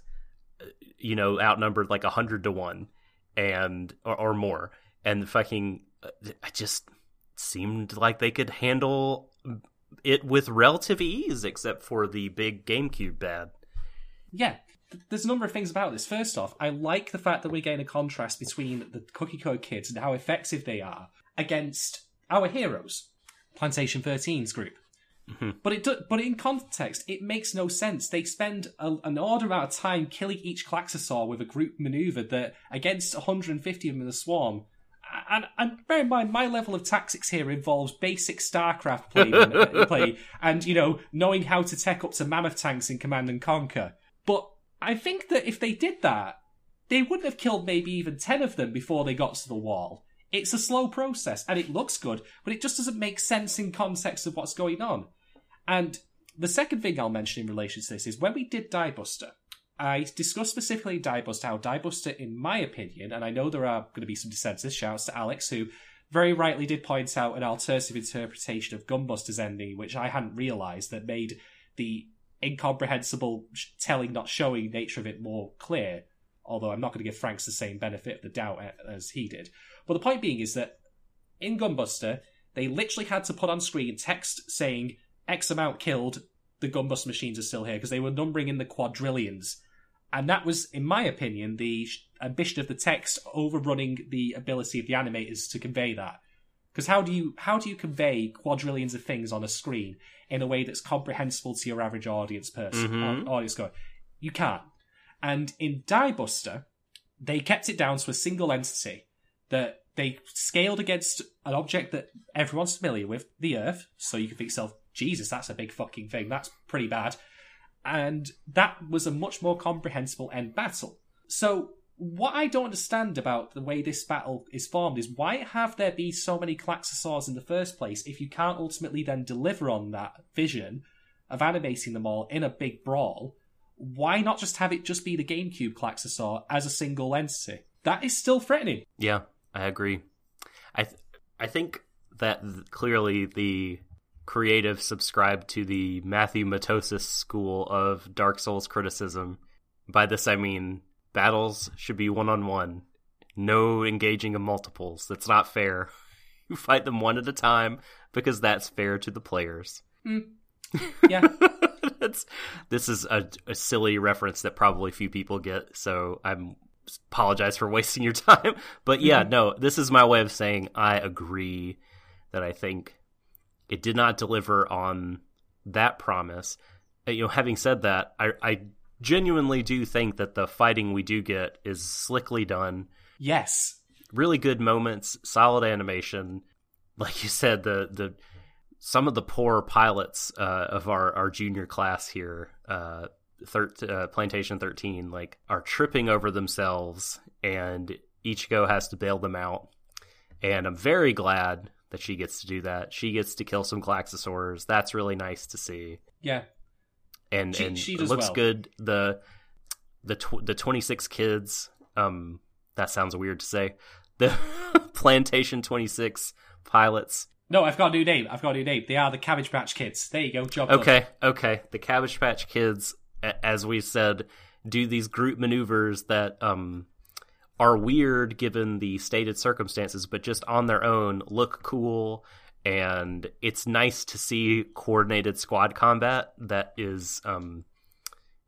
uh, you know, outnumbered like a hundred to one, and or, or more, and fucking, uh, I just seemed like they could handle it with relative ease, except for the big GameCube bad. Yeah, there's a number of things about this. First off, I like the fact that we're getting a contrast between the Cookie Code kids and how effective they are against our heroes, Plantation 13's group. Mm-hmm. But it do, but in context, it makes no sense. They spend a, an odd amount of time killing each Klaxosaur with a group maneuver that against 150 of them in the swarm. And, and bear in mind, my level of tactics here involves basic StarCraft play, play and, you know, knowing how to tech up to mammoth tanks in Command and Conquer. But I think that if they did that, they wouldn't have killed maybe even 10 of them before they got to the wall. It's a slow process and it looks good, but it just doesn't make sense in context of what's going on. And the second thing I'll mention in relation to this is when we did Diebuster, I discussed specifically Diebuster, how Diebuster, in my opinion, and I know there are going to be some dissenters, shouts to Alex, who very rightly did point out an alternative interpretation of Gunbuster's ending, which I hadn't realised, that made the incomprehensible telling, not showing nature of it more clear. Although I'm not going to give Franxx the same benefit of the doubt eh, as he did. But the point being is that in Gunbuster, they literally had to put on screen text saying X amount killed, the Gunbuster machines are still here, because they were numbering in the quadrillions. And that was, in my opinion, the ambition of the text overrunning the ability of the animators to convey that. Because how do you how do you convey quadrillions of things on a screen in a way that's comprehensible to your average audience person Mhm. audience going? You can't. And in Diebuster, they kept it down to a single entity that they scaled against an object that everyone's familiar with, the Earth. So you can think yourself, Jesus, that's a big fucking thing. That's pretty bad. And that was a much more comprehensible end battle. So what I don't understand about the way this battle is formed is why have there be so many Klaxosaurs in the first place if you can't ultimately then deliver on that vision of animating them all in a big brawl? Why not just have it just be the GameCube Klaxosaur as a single entity? That is still threatening. Yeah, I agree. I th- I think that th- clearly the creative subscribed to the Matthew Matosis school of Dark Souls criticism. By this I mean battles should be one on one. No engaging of multiples. That's not fair. You fight them one at a time because that's fair to the players. Mm. Yeah. That's, this is a, a silly reference that probably few people get, so I'm apologize for wasting your time. But yeah, no, this is my way of saying I agree that I think it did not deliver on that promise. Uh, You know, having said that, I, I genuinely do think that the fighting we do get is slickly done yes. really good moments, solid animation. Like you said, the the some of the poor pilots uh, of our our junior class here, uh, thir- uh, Plantation Thirteen, like are tripping over themselves, and Ichigo has to bail them out. And I'm very glad that she gets to do that. She gets to kill some Klaxosaurs. That's really nice to see Yeah. and She- and she looks well. good. The the tw- the twenty six kids. Um, that sounds weird to say. The plantation twenty six pilots. No, I've got a new name. I've got a new name. They are the Cabbage Patch Kids. There you go. Job done. Okay, okay. The Cabbage Patch Kids, as we said, do these group maneuvers that um are weird given the stated circumstances, but just on their own look cool. And it's nice to see coordinated squad combat that is um,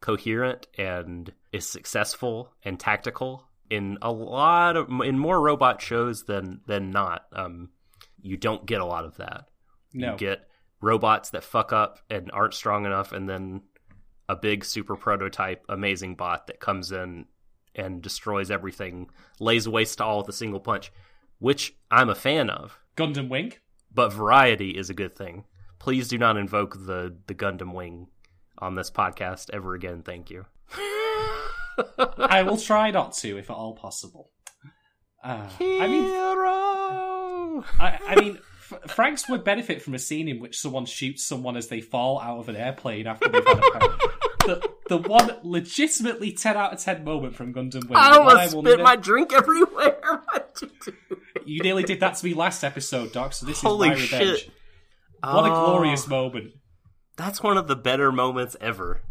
coherent and is successful and tactical in a lot of in more robot shows than than not. Um, you don't get a lot of that. No. You get robots that fuck up and aren't strong enough, and then a big super prototype amazing bot that comes in and destroys everything, lays waste to all with a single punch, which I'm a fan of. Gundam Wing. But variety is a good thing. Please do not invoke the the Gundam Wing on this podcast ever again. Thank you. I will try not to, if at all possible. Uh, I mean, Hiro! I, I mean, F- Franxx would benefit from a scene in which someone shoots someone as they fall out of an airplane after they've had a the, the one legitimately 10 out of 10 moment from Gundam Wing. I almost will spit ne- my drink everywhere. What did you do? You nearly did that to me last episode, Doc, so this Holy is my revenge. shit. What a Oh, glorious moment. That's one of the better moments ever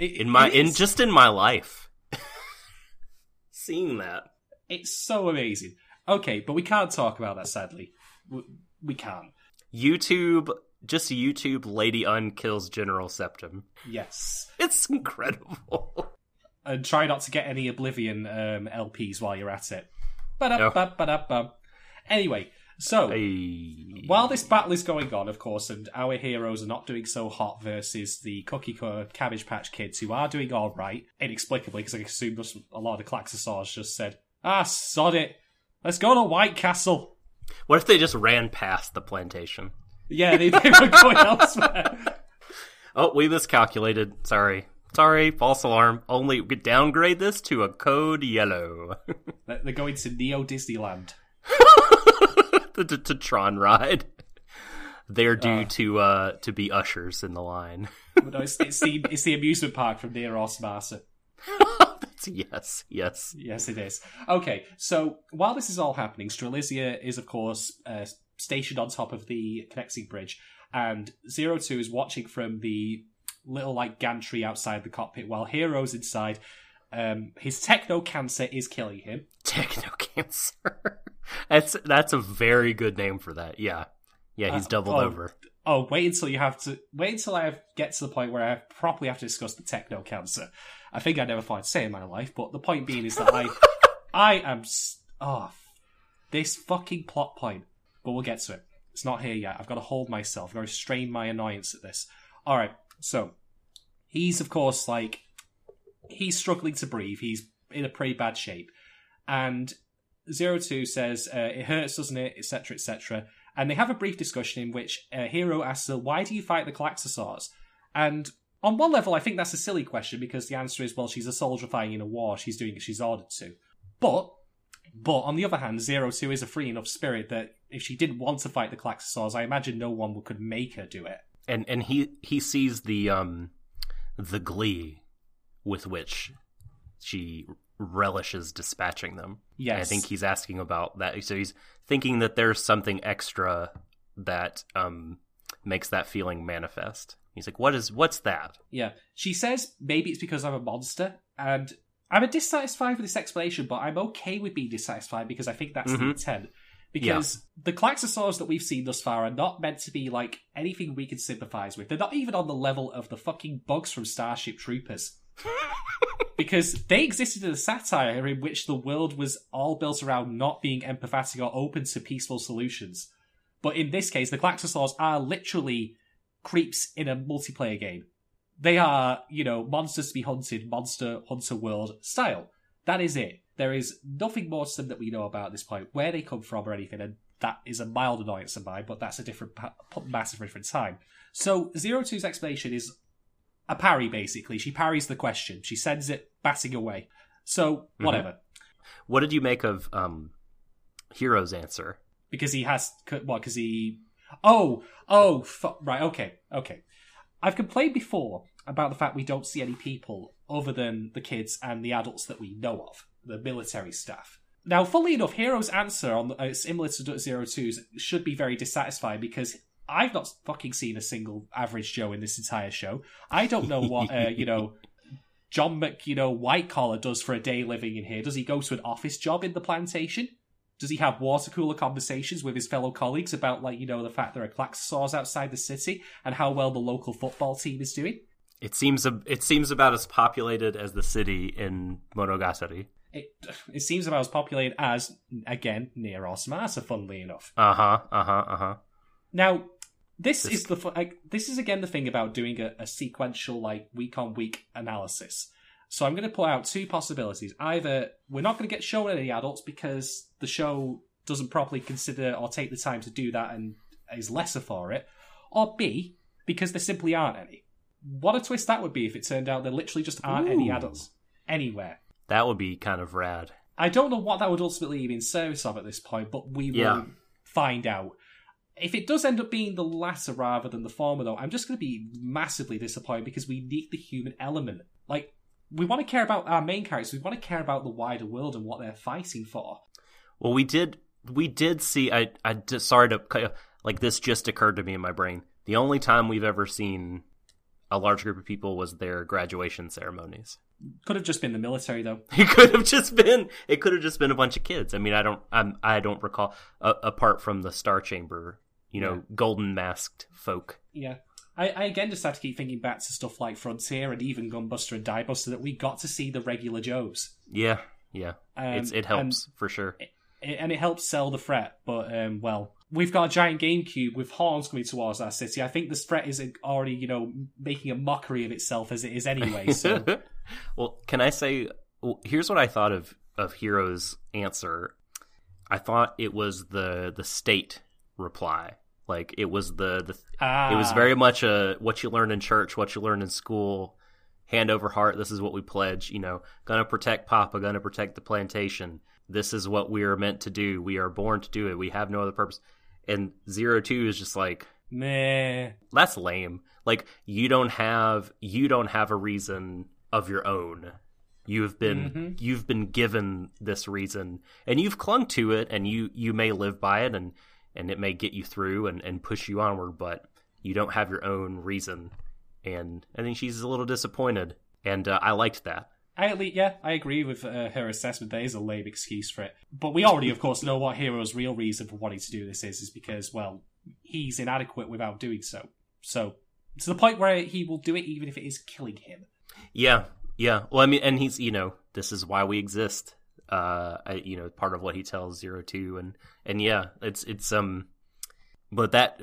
It- in my in just in my life. Seeing that. It's so amazing. Okay, but we can't talk about that, sadly. We, we can't. YouTube just YouTube Lady Une kills General Septem. Yes. It's incredible. And try not to get any Oblivion um, LPs while you're at it. Anyway, So, Hey. while this battle is going on, of course, and our heroes are not doing so hot versus the Cookie Cutter Cabbage Patch Kids, who are doing all right, inexplicably, because I assume a lot of the Klaxosaurs just said, ah, sod it, let's go to White Castle. What if they just ran past the plantation? Yeah, they, they were going elsewhere. Oh, we miscalculated. Sorry. Sorry, false alarm. Only downgrade this to a code yellow. They're going to Neo Disneyland. the, the, the Tron ride. They're due Uh. to uh to be ushers in the line. No, it's, it's, the, it's the amusement park from Nier Automata. Yes, yes. Yes, it is. Okay, so while this is all happening, Strelizia is, of course, uh, stationed on top of the connecting bridge, and Zero Two is watching from the little like gantry outside the cockpit, while Hiro's inside. Um, his techno cancer is killing him. Techno cancer. that's that's a very good name for that. Yeah, yeah. He's Uh, doubled oh, over. Oh, wait until you have to wait until I have, get to the point where I properly have to discuss the techno cancer. I think I never thought I'd say in my life, but the point being is that I, I am oh, this fucking plot point. But we'll get to it. It's not here yet. I've got to hold myself. I've got to restrain my annoyance at this. All right. So he's of course like he's struggling to breathe. He's in a pretty bad shape, and Zero Two says uh, it hurts, doesn't it, etc., etc. And they have a brief discussion in which uh, Hiro asks her, "Why do you fight the Klaxosaurs?" And on one level, I think that's a silly question because the answer is, well, she's a soldier fighting in a war. She's doing as she's ordered to. But, but on the other hand, Zero Two is a free enough spirit that if she didn't want to fight the Klaxosaurs, I imagine no one could make her do it. And and he he sees the um the glee with which she relishes dispatching them. Yes, And I think he's asking about that. So he's thinking that there's something extra that um makes that feeling manifest. He's like, "What is? What's that?" Yeah. She says maybe it's because I'm a monster, and I'm a dissatisfied with this explanation, but I'm okay with being dissatisfied because I think that's the Mhm. intent. Because the Klaxosaurs that we've seen thus far are not meant to be like anything we can sympathize with. They're not even on the level of the fucking bugs from Starship Troopers. because they existed in a satire in which the world was all built around not being empathetic or open to peaceful solutions. But in this case, the Klaxosaurs are literally creeps in a multiplayer game. They are, you know, monsters to be hunted, monster hunter world style. That is it. There is nothing more to them that we know about at this point, where they come from or anything, and that is a mild annoyance of mine, but that's a different, pa- massive different time. So, Zero Two's explanation is a parry, basically. She parries the question. She sends it batting away. So, whatever. What did you make of um Hiro's answer? because he has what because he oh oh fu- right okay okay i've complained before about the fact we don't see any people other than the kids and the adults that we know of the military staff now funnily enough Hiro's answer on uh, similar to zero two's should be very dissatisfying because i've not fucking seen a single average joe in this entire show i don't know what uh, you know john mc you know white collar does for a day living in here does he go to an office job in the plantation does he have water cooler conversations with his fellow colleagues about, like, you know, the fact there are Klaxosaurs outside the city and how well the local football team is doing? It seems a, it seems about as populated as the city in Monogatari. It, it seems about as populated as, again, Nier Automata, funnily enough. Uh huh. Uh huh. Uh huh. Now, this, This- is the like, this is again the thing about doing a, a sequential, like, week on week analysis. So I'm going to put out two possibilities. Either we're not going to get shown any adults because the show doesn't properly consider or take the time to do that and is lesser for it, or B, because there simply aren't any. What a twist that would be if it turned out there literally just aren't any adults anywhere. That would be kind of rad. I don't know what that would ultimately be in service of at this point, but we will Yeah. find out. If it does end up being the latter rather than the former, though, I'm just going to be massively disappointed because we need the human element. Like, we want to care about our main characters. We want to care about the wider world and what they're fighting for. Well, we did we did see. I I just sorry to like this just occurred to me in my brain. The only time we've ever seen a large group of people was their graduation ceremonies. Could have just been the military, though. It could have just been. It could have just been a bunch of kids. I mean, I don't. I'm, I don't recall. Uh, apart from the Star Chamber, you know, Yeah. golden masked folk. Yeah. I, I again just have to keep thinking back to stuff like Frontier and even Gunbuster and Diebuster that we got to see the regular Joes. Yeah, yeah. Um, it's it helps for sure. it, and it helps sell the threat. But um, well, we've got a giant GameCube with horns coming towards our city. I think the threat is already, you know, making a mockery of itself as it is anyway. So, well, can I say? Well, here's what I thought of of Hiro's answer. I thought it was the the state reply. Like it was the the ah. it was very much a what you learn in church, what you learn in school, hand over heart. This is what we pledge. You know, gonna protect Papa, gonna protect the plantation. This is what we are meant to do. We are born to do it. We have no other purpose. And zero two is just like meh. That's lame. Like you don't have you don't have a reason of your own. You've been mm-hmm. you've been given this reason and you've clung to it and you you may live by it and and it may get you through and, and push you onward, but you don't have your own reason. And I think she's a little disappointed, and uh, I liked that. I yeah, I agree with uh, her assessment. There is a lame excuse for it, but we already, of course, know what Hiro's real reason for wanting to do this is, is because well, he's inadequate without doing so. So to the point where he will do it even if it is killing him. Yeah, yeah. Well, I mean, and he's you know this is why we exist. Uh, I, you know, part of what he tells Zero Two, and and yeah, it's it's um, but that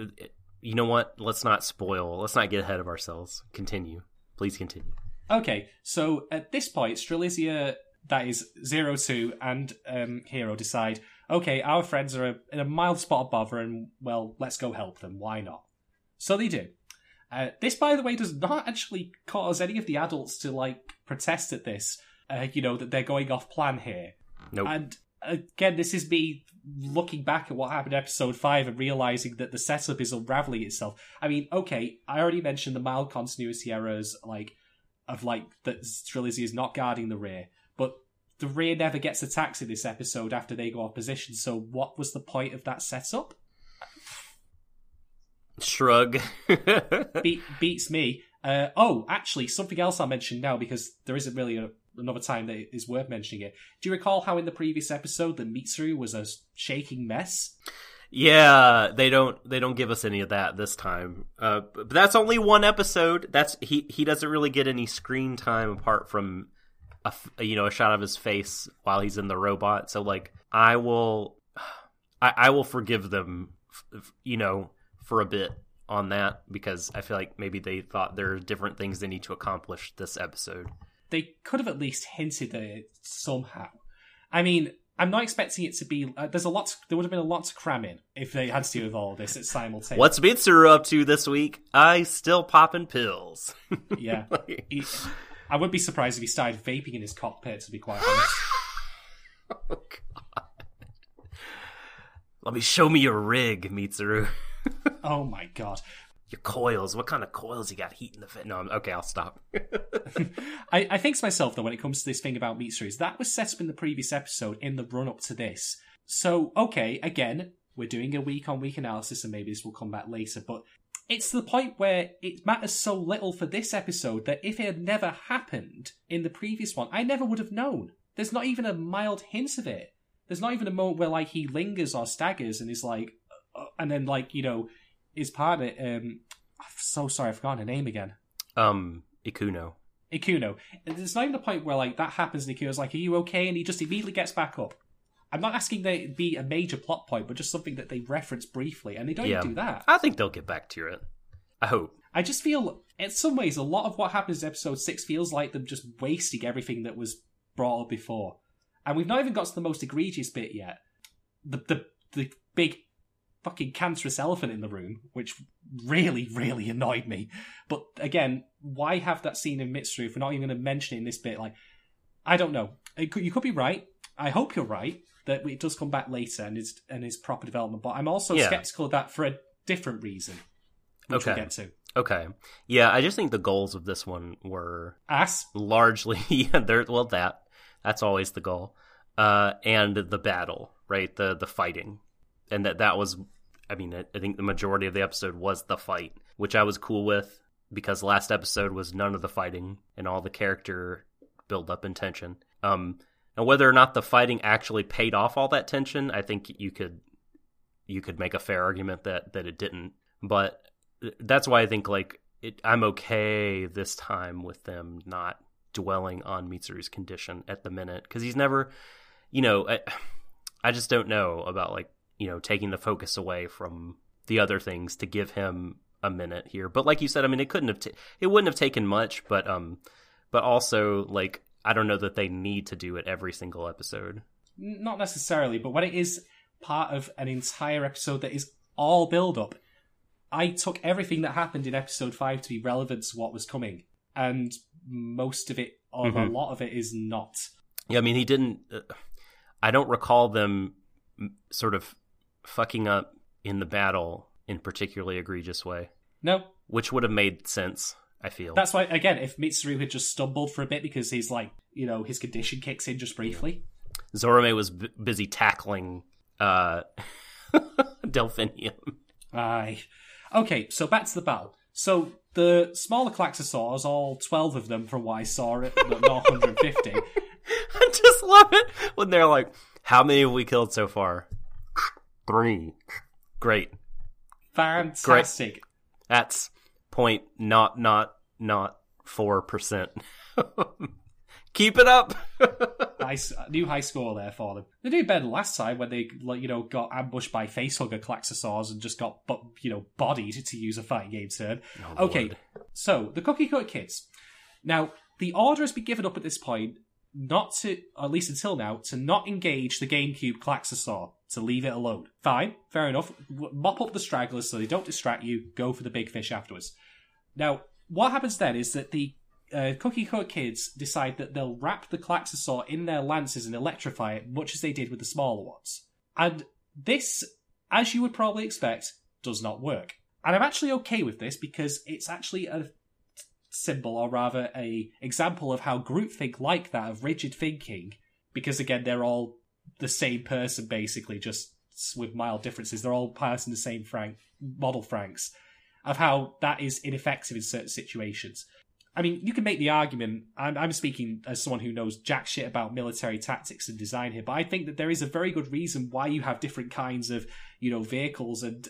you know what? Let's not spoil. Let's not get ahead of ourselves. Continue, please continue. Okay, so at this point, Strelizia, that is Zero Two, and um, Hiro decide. Okay, our friends are in a mild spot of bother, and well, let's go help them. Why not? So they do. Uh, this, by the way, does not actually cause any of the adults to like protest at this. Uh, you know that they're going off plan here. Nope. And again, this is me looking back at what happened in episode five and realizing that the setup is unraveling itself. I mean, okay, I already mentioned the mild continuity errors, like of like that Strelizia is not guarding the rear, but the rear never gets attacked in this episode after they go off position. So, what was the point of that setup? Shrug. Be- beats me. Uh, oh, actually, something else I'll mention now because there isn't really a, another time that is worth mentioning it. Do you recall how in the previous episode the Mitsuru was a shaking mess? Yeah, they don't they don't give us any of that this time. Uh, but that's only one episode. That's he he doesn't really get any screen time apart from a you know a shot of his face while he's in the robot. So like I will I, I will forgive them, you know, for a bit on that because I feel like maybe they thought there are different things they need to accomplish this episode they could have at least hinted at it somehow. I mean, I'm not expecting it to be. Uh, there's a lot. To, there would have been a lot to cram in if they had to do with all this at simultaneously. What's Mitsuru up to this week? I still popping pills. yeah, he, I would be surprised if he started vaping in his cockpit. To be quite honest. oh God! Let me show me your rig, Mitsuru. Oh my God! your coils. What kind of coils you got heating the fit? No, okay, I'll stop. I, I think to myself though, when it comes to this thing about Mitsuru, that was set up in the previous episode in the run up to this. So okay, again, we're doing a week on week analysis, and maybe this will come back later, but it's the point where it matters so little for this episode that if it had never happened in the previous one, I never would have known. There's not even a mild hint of it. There's not even a moment where like he lingers or staggers and is like, uh, and then like you know is part of it. Um, I'm so sorry, I've forgotten her name again. Um, Ikuno. Ikuno. There's not even a point where like that happens, and Ikuno's like, "Are you okay?" and he just immediately gets back up. I'm not asking that it be a major plot point, but just something that they reference briefly, and they don't yeah. even do that. I think they'll get back to it. I hope. I just feel, in some ways, a lot of what happens in episode six feels like them just wasting everything that was brought up before, and we've not even got to the most egregious bit yet. The the the big fucking cancerous elephant in the room, which really, really annoyed me. But again, why have that scene in Mitsuru if we're not even going to mention it in this bit? Like, I don't know. Could, you could be right. I hope you're right that it does come back later and is and is proper development. But I'm also yeah. skeptical of that for a different reason, which okay. we'll get to. Okay. Yeah, I just think the goals of this one were ass largely. yeah, there. Well, that that's always the goal. Uh, and the battle, right? The the fighting and that that was I mean I, think the majority of the episode was the fight, which I was cool with because last episode was none of the fighting and all the character build up and tension. Um, and whether or not the fighting actually paid off all that tension, I think you could you could make a fair argument that that it didn't. But that's why I think like it, I'm okay this time with them not dwelling on Mitsuru's condition at the minute because he's never, you know. I, I just don't know about like you know taking the focus away from the other things to give him a minute here. But like you said, I mean, it couldn't have t- it wouldn't have taken much, but um, but also like I don't know that they need to do it every single episode. Not necessarily, but when it is part of an entire episode that is all build up, I took everything that happened in episode five to be relevant to what was coming, and most of it, or a Mhm. lot of it, is not. Yeah, I mean, he didn't. Uh, I don't recall them sort of fucking up in the battle in particularly egregious way, No, which would have made sense. I feel. that's why again, if Mitsuru had just stumbled for a bit because he's like, you know, his condition kicks in just briefly. Zorome was b- busy tackling uh, Delphinium. Aye. Okay, so back to the battle. So the smaller Klaxosaurs, all twelve of them, from what I saw, it not 150. I just love it when they're like, "How many have we killed so far?" Three. Great. Fantastic. That's point not not not four percent. Keep it up. Nice new high score there for them. They did better last time when they, like, you know, got ambushed by facehugger Klaxosaurs and just got, bu- you know, bodied to use a fighting game term. Oh, okay, Lord. so the Cookie Cutter Kids. Now, the order has been given up at this point, not to, at least until now, to not engage the GameCube Klaxosaur, to leave it alone. Fine, fair enough. Mop up the stragglers so they don't distract you, go for the big fish afterwards. Now, what happens then is that the uh, Cookie Cutter Kids decide that they'll wrap the Klaxosaur in their lances and electrify it, much as they did with the smaller ones. And this, as you would probably expect, does not work. And I'm actually okay with this because it's actually a symbol, or rather a example of how groupthink like that, of rigid thinking, because again, they're all the same person basically, just with mild differences. They're all passing the same Frank model Franxx, of how that is ineffective in certain situations. I mean, you can make the argument. I'm, I'm speaking as someone who knows jack shit about military tactics and design here, but I think that there is a very good reason why you have different kinds of, you know, vehicles and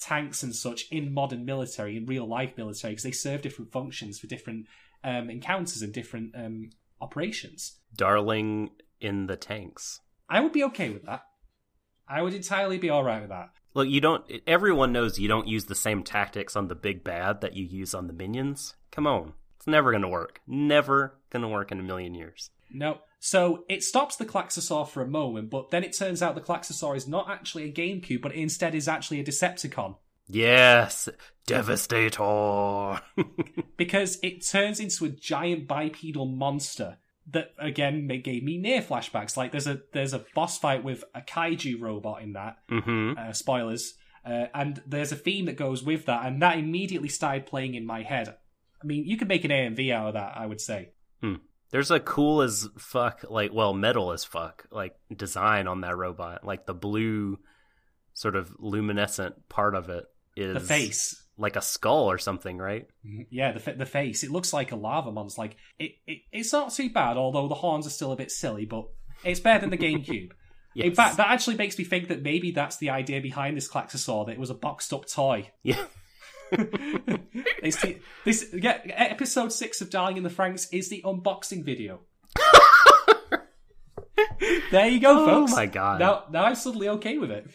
tanks and such in modern military, in real life military, because they serve different functions for different um, encounters and different um, operations. Darling in the tanks. I would be okay with that. I would entirely be all right with that. Look, you don't. Everyone knows you don't use the same tactics on the big bad that you use on the minions. Come on, it's never gonna work. Never gonna work in a million years. No. So it stops the Klaxosaur for a moment, but then it turns out the Klaxosaur is not actually a GameCube, but instead is actually a Decepticon. Yes, Devastator. because it turns into a giant bipedal monster that again ma- gave me near flashbacks. Like there's a there's a boss fight with a kaiju robot in that. hmm Uh, spoilers. Uh, and there's a theme that goes with that, and that immediately started playing in my head. I mean, you could make an AMV out of that, I would say. There's a cool as fuck, like well, metal as fuck, like design on that robot. Like the blue, sort of luminescent part of it is The face, like a skull or something, right? Mm-hmm. yeah, the the face. It looks like a lava monster. Like it, it, it's not too bad, although the horns are still a bit silly, but it's better than the GameCube. In fact, that actually makes me think that maybe that's the idea behind this Klaxosaur, that it was a boxed up toy. yeah. The- this yeah, episode six of Darling in the Franxx is the unboxing video. there you go, Oh folks. Oh my God. Now, now I'm suddenly okay with it.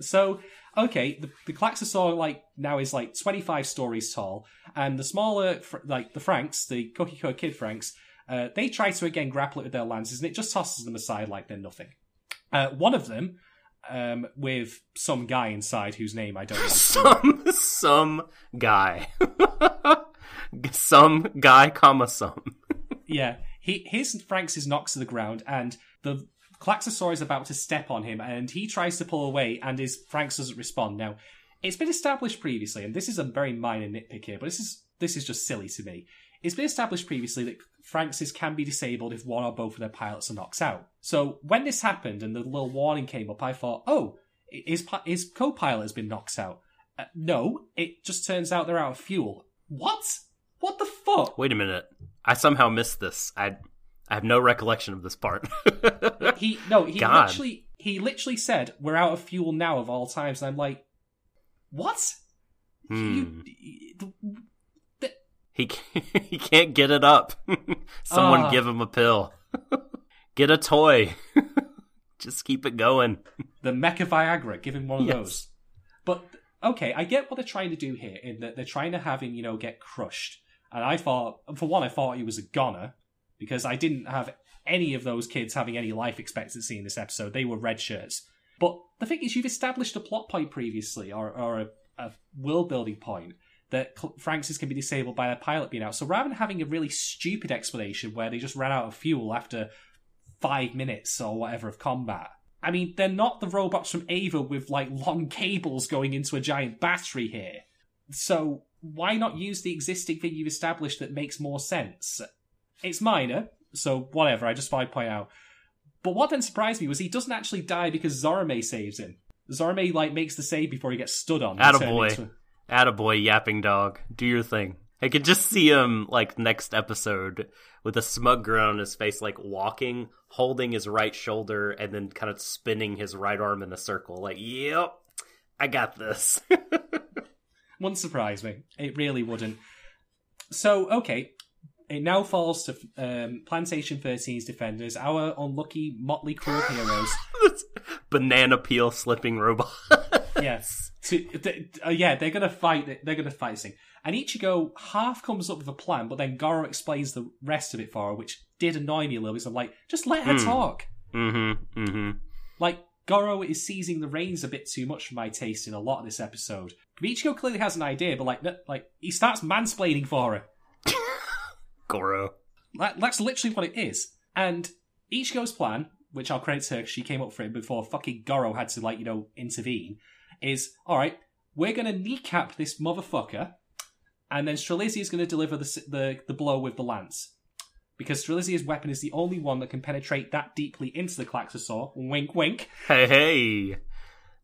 So, okay, the, the Klaxosaur like now is like 25 stories tall, and the smaller, like the Franxx, the Cookie Cutter Kid Franxx, uh, they try to again grapple it with their lances, and it just tosses them aside like they're nothing. Uh, one of them, um, with some guy inside whose name I don't know. some some guy, some guy, comma some. Yeah, he his Franks is knocks to the ground, and the Klaxosaur is about to step on him, and he tries to pull away, and his Franxx doesn't respond. Now, it's been established previously, and this is a very minor nitpick here, but this is this is just silly to me. It's been established previously that Franxxes can be disabled if one or both of their pilots are knocked out. So when this happened and the little warning came up, I thought, oh, his his co-pilot has been knocked out. Uh, no, it just turns out they're out of fuel. What? What the fuck? Wait a minute, I somehow missed this. I I have no recollection of this part. he no he God. literally he literally said we're out of fuel now of all times and i'm like what Hmm. You- th- He can't, he can't get it up. Someone Ah. give him a pill. get a toy. Just keep it going. The Mecha Viagra, give him one of Yes. those. But okay, I get what they're trying to do here in that they're trying to have him, you know, get crushed. And I thought, for one, I thought he was a goner because I didn't have any of those kids having any life expectancy in this episode. They were red shirts. But the thing is, you've established a plot point previously, or, or a, a world building point, that Francis can be disabled by a pilot being out. So rather than having a really stupid explanation where they just ran out of fuel after five minutes or whatever of combat, I mean, they're not the robots from Eva with like long cables going into a giant battery here. So why not use the existing thing you've established that makes more sense? It's minor, so whatever, I just thought I'd point out. But what then surprised me was he doesn't actually die because Zorome saves him. Zorome like makes the save before he gets stood on. Attaboy. into- Attaboy, yapping dog. Do your thing. I could just see him, like, next episode with a smug grin on his face, like, walking, holding his right shoulder, and then kind of spinning his right arm in a circle. Like, yep, I got this. Wouldn't surprise me. It really wouldn't. So, okay. It now falls to um, Plantation 13's defenders, our unlucky motley crew of heroes. Banana peel slipping robot. yes. To, th- uh, yeah, they're gonna fight. They're gonna fight this thing. And Ichigo half comes up with a plan, but then Goro explains the rest of it for her, which did annoy me a little bit. So I'm like, just let her Hmm. talk. mm-hmm, mm-hmm. Like Goro is seizing the reins a bit too much for my taste in a lot of this episode. Ichigo clearly has an idea, but like, like he starts mansplaining for her. Goro. That, that's literally what it is. And Ichigo's plan, which I'll credit her, she came up for it before fucking Goro had to, like, you know, intervene, is alright, we're gonna kneecap this motherfucker, and then Strelizia is gonna deliver the, the, the blow with the lance. Because Strelizia's weapon is the only one that can penetrate that deeply into the Klaxosaur. Wink, wink. Hey, hey.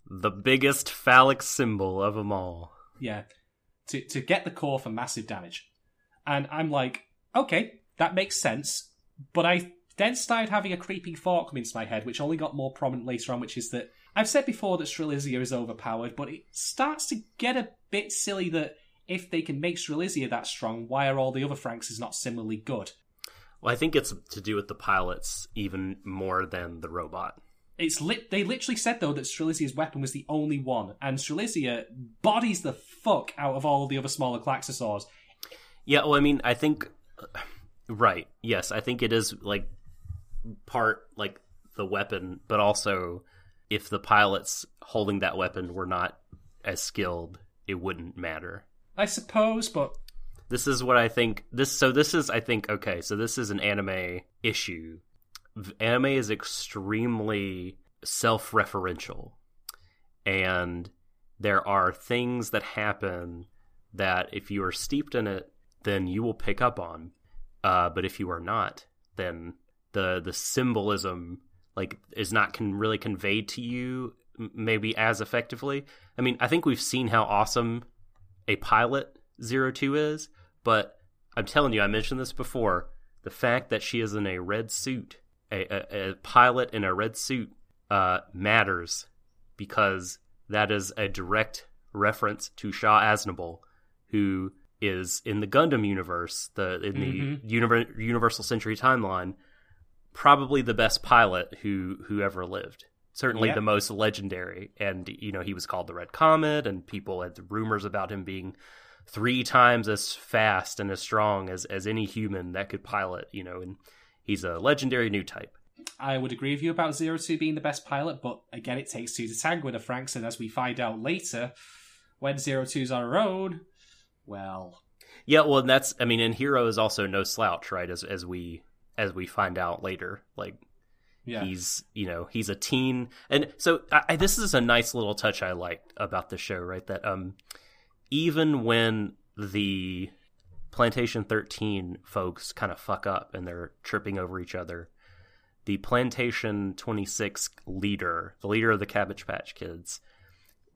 The biggest phallic symbol of them all. Yeah. To, to get the core for massive damage. And I'm like, okay, that makes sense. But I then started having a creeping thought come into my head, which only got more prominent later on, which is that I've said before that Strelizia is overpowered, but it starts to get a bit silly that if they can make Strelizia that strong, why are all the other Franxx not similarly good? Well, I think it's to do with the pilots even more than the robot. It's lit. They literally said though that Strelizia's weapon was the only one, and Strelizia bodies the fuck out of all the other smaller Klaxosaurs. Yeah, well, I mean, I think right. Yes, I think it is like part like the weapon, but also if the pilots holding that weapon were not as skilled, it wouldn't matter. I suppose, but This is what I think. This so this is I think okay. So this is an anime issue. Anime is extremely self-referential, and there are things that happen that if you are steeped in it, then you will pick up on. Uh, but if you are not, then the the symbolism like is not can really conveyed to you maybe as effectively. I mean, I think we've seen how awesome a pilot Zero Two is, but I'm telling you, I mentioned this before. The fact that she is in a red suit, a, a, a pilot in a red suit, uh, matters because that is a direct reference to Char Aznable, who is in the Gundam universe, the in Mhm. the univer- Universal Century timeline, probably the best pilot who who ever lived. Certainly Yep. the most legendary, and you know he was called the Red Comet, and people had rumors about him being three times as fast and as strong as as any human that could pilot. You know, and he's a legendary new type. I would agree with you about Zero Two being the best pilot. But again, it takes two to tango with the Franxx, and as we find out later, when Zero Two's on her own, well, Yeah, well, and that's I mean, and Hiro is also no slouch, right? As as we as we find out later, like yeah, he's you know he's a teen, and so I, I, this is a nice little touch I liked about the show, right? That um, even when the Plantation Thirteen folks kind of fuck up and they're tripping over each other, the Plantation Twenty Six leader, the leader of the Cabbage Patch Kids,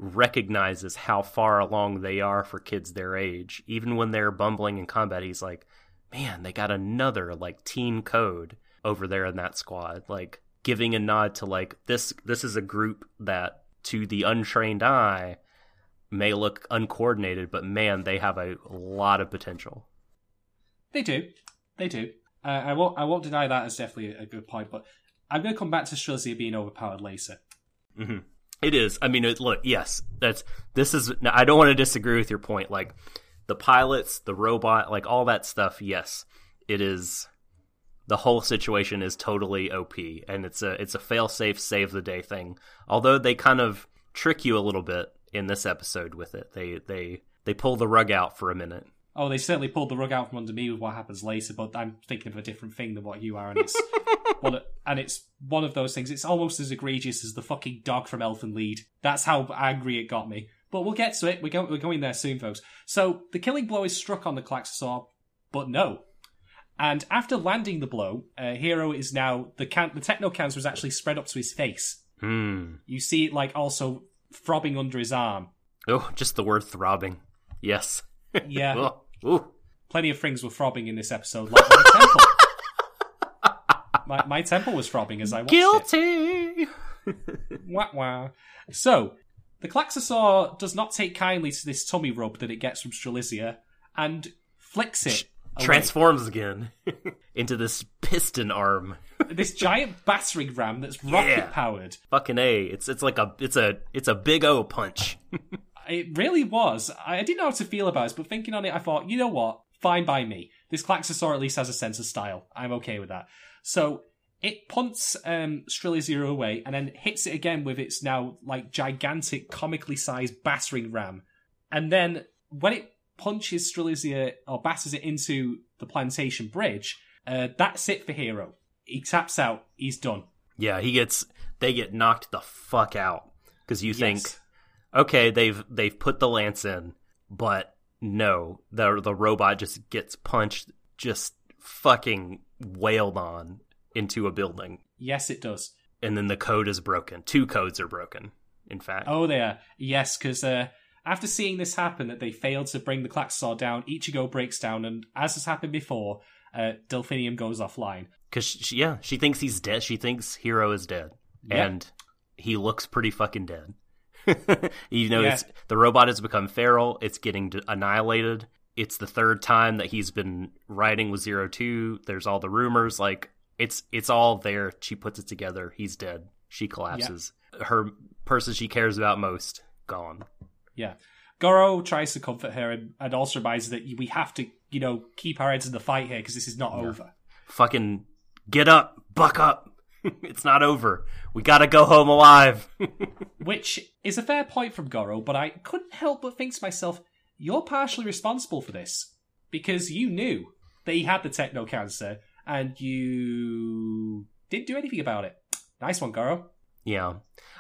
recognizes how far along they are for kids their age. Even when they're bumbling in combat, he's like, man, they got another like teen code over there in that squad. Like giving a nod to like this this is a group that to the untrained eye may look uncoordinated, but man, they have a lot of potential. they do, they do. Uh, I won't, I won't deny that as definitely a good point. But I'm going to come back to Strelizia being overpowered later. It is. I mean, it, look, yes, that's this is. I don't want to disagree with your point. Like the pilots, the robot, like all that stuff. Yes, it is. The whole situation is totally OP, and it's a it's a fail safe save the day thing. Although they kind of trick you a little bit in this episode with it. They they they pull the rug out for a minute. Oh, they certainly pulled the rug out from under me with what happens later, but I'm thinking of a different thing than what you are, and it's one of, and it's one of those things. It's almost as egregious as the fucking dog from Elfen Lied. That's how angry it got me. But we'll get to it. We're, go- we're going there soon, folks. So the killing blow is struck on the Klaxosaur, but no. And after landing the blow, uh, Hiro is now the can- the techno cancer is actually spread up to his face. Hmm. You see it like also throbbing under his arm. Oh, just the word throbbing. Yes. Yeah. Oh, ooh. plenty of things were throbbing in this episode, like my temple. my, my temple was throbbing as I watched it. Guilty. Wah, wah. So, the Klaxosaur does not take kindly to this tummy rub that it gets from Strelizia and flicks it. away. Transforms again into this piston arm. This giant battering ram that's rocket powered. Fucking a. It's it's like a it's a it's a big O punch. It really was. I didn't know how to feel about it, but thinking on it, I thought, you know what? Fine by me. This Klaxosaur at least has a sense of style. I'm okay with that. So it punts um, Strelizia away and then hits it again with its now like gigantic, comically sized battering ram. And then when it punches Strelizia or batters it into the plantation bridge, uh, that's it for Hiro. He taps out. He's done. yeah, he gets they get knocked the fuck out because you think Yes. Okay they've they've put the lance in, but no the the robot just gets punched just fucking wailed on into a building, Yes, it does. and then the code is broken. Two codes are broken. In fact, Oh, they are. Yes, because uh, after seeing this happen, that they failed to bring the Klaxosaur down, Ichigo breaks down, and as has happened before, uh, Delphinium goes offline. Because she, yeah, she thinks he's dead. She thinks Hiro is dead, Yeah. and he looks pretty fucking dead. you know, Yeah. it's, the robot has become feral. It's getting annihilated. It's the third time that he's been riding with Zero Two. There's all the rumors. Like it's it's all there. She puts it together. He's dead. She collapses. Her person she cares about most gone. Yeah. Goro tries to comfort her and, and also reminds that we have to, you know, keep our heads in the fight here because this is not over. Fucking get up, buck up. it's not over. We gotta go home alive. Which is a fair point from Goro, but I couldn't help but think to myself, you're partially responsible for this because you knew that he had the techno cancer and you didn't do anything about it. Nice one, Goro. Yeah,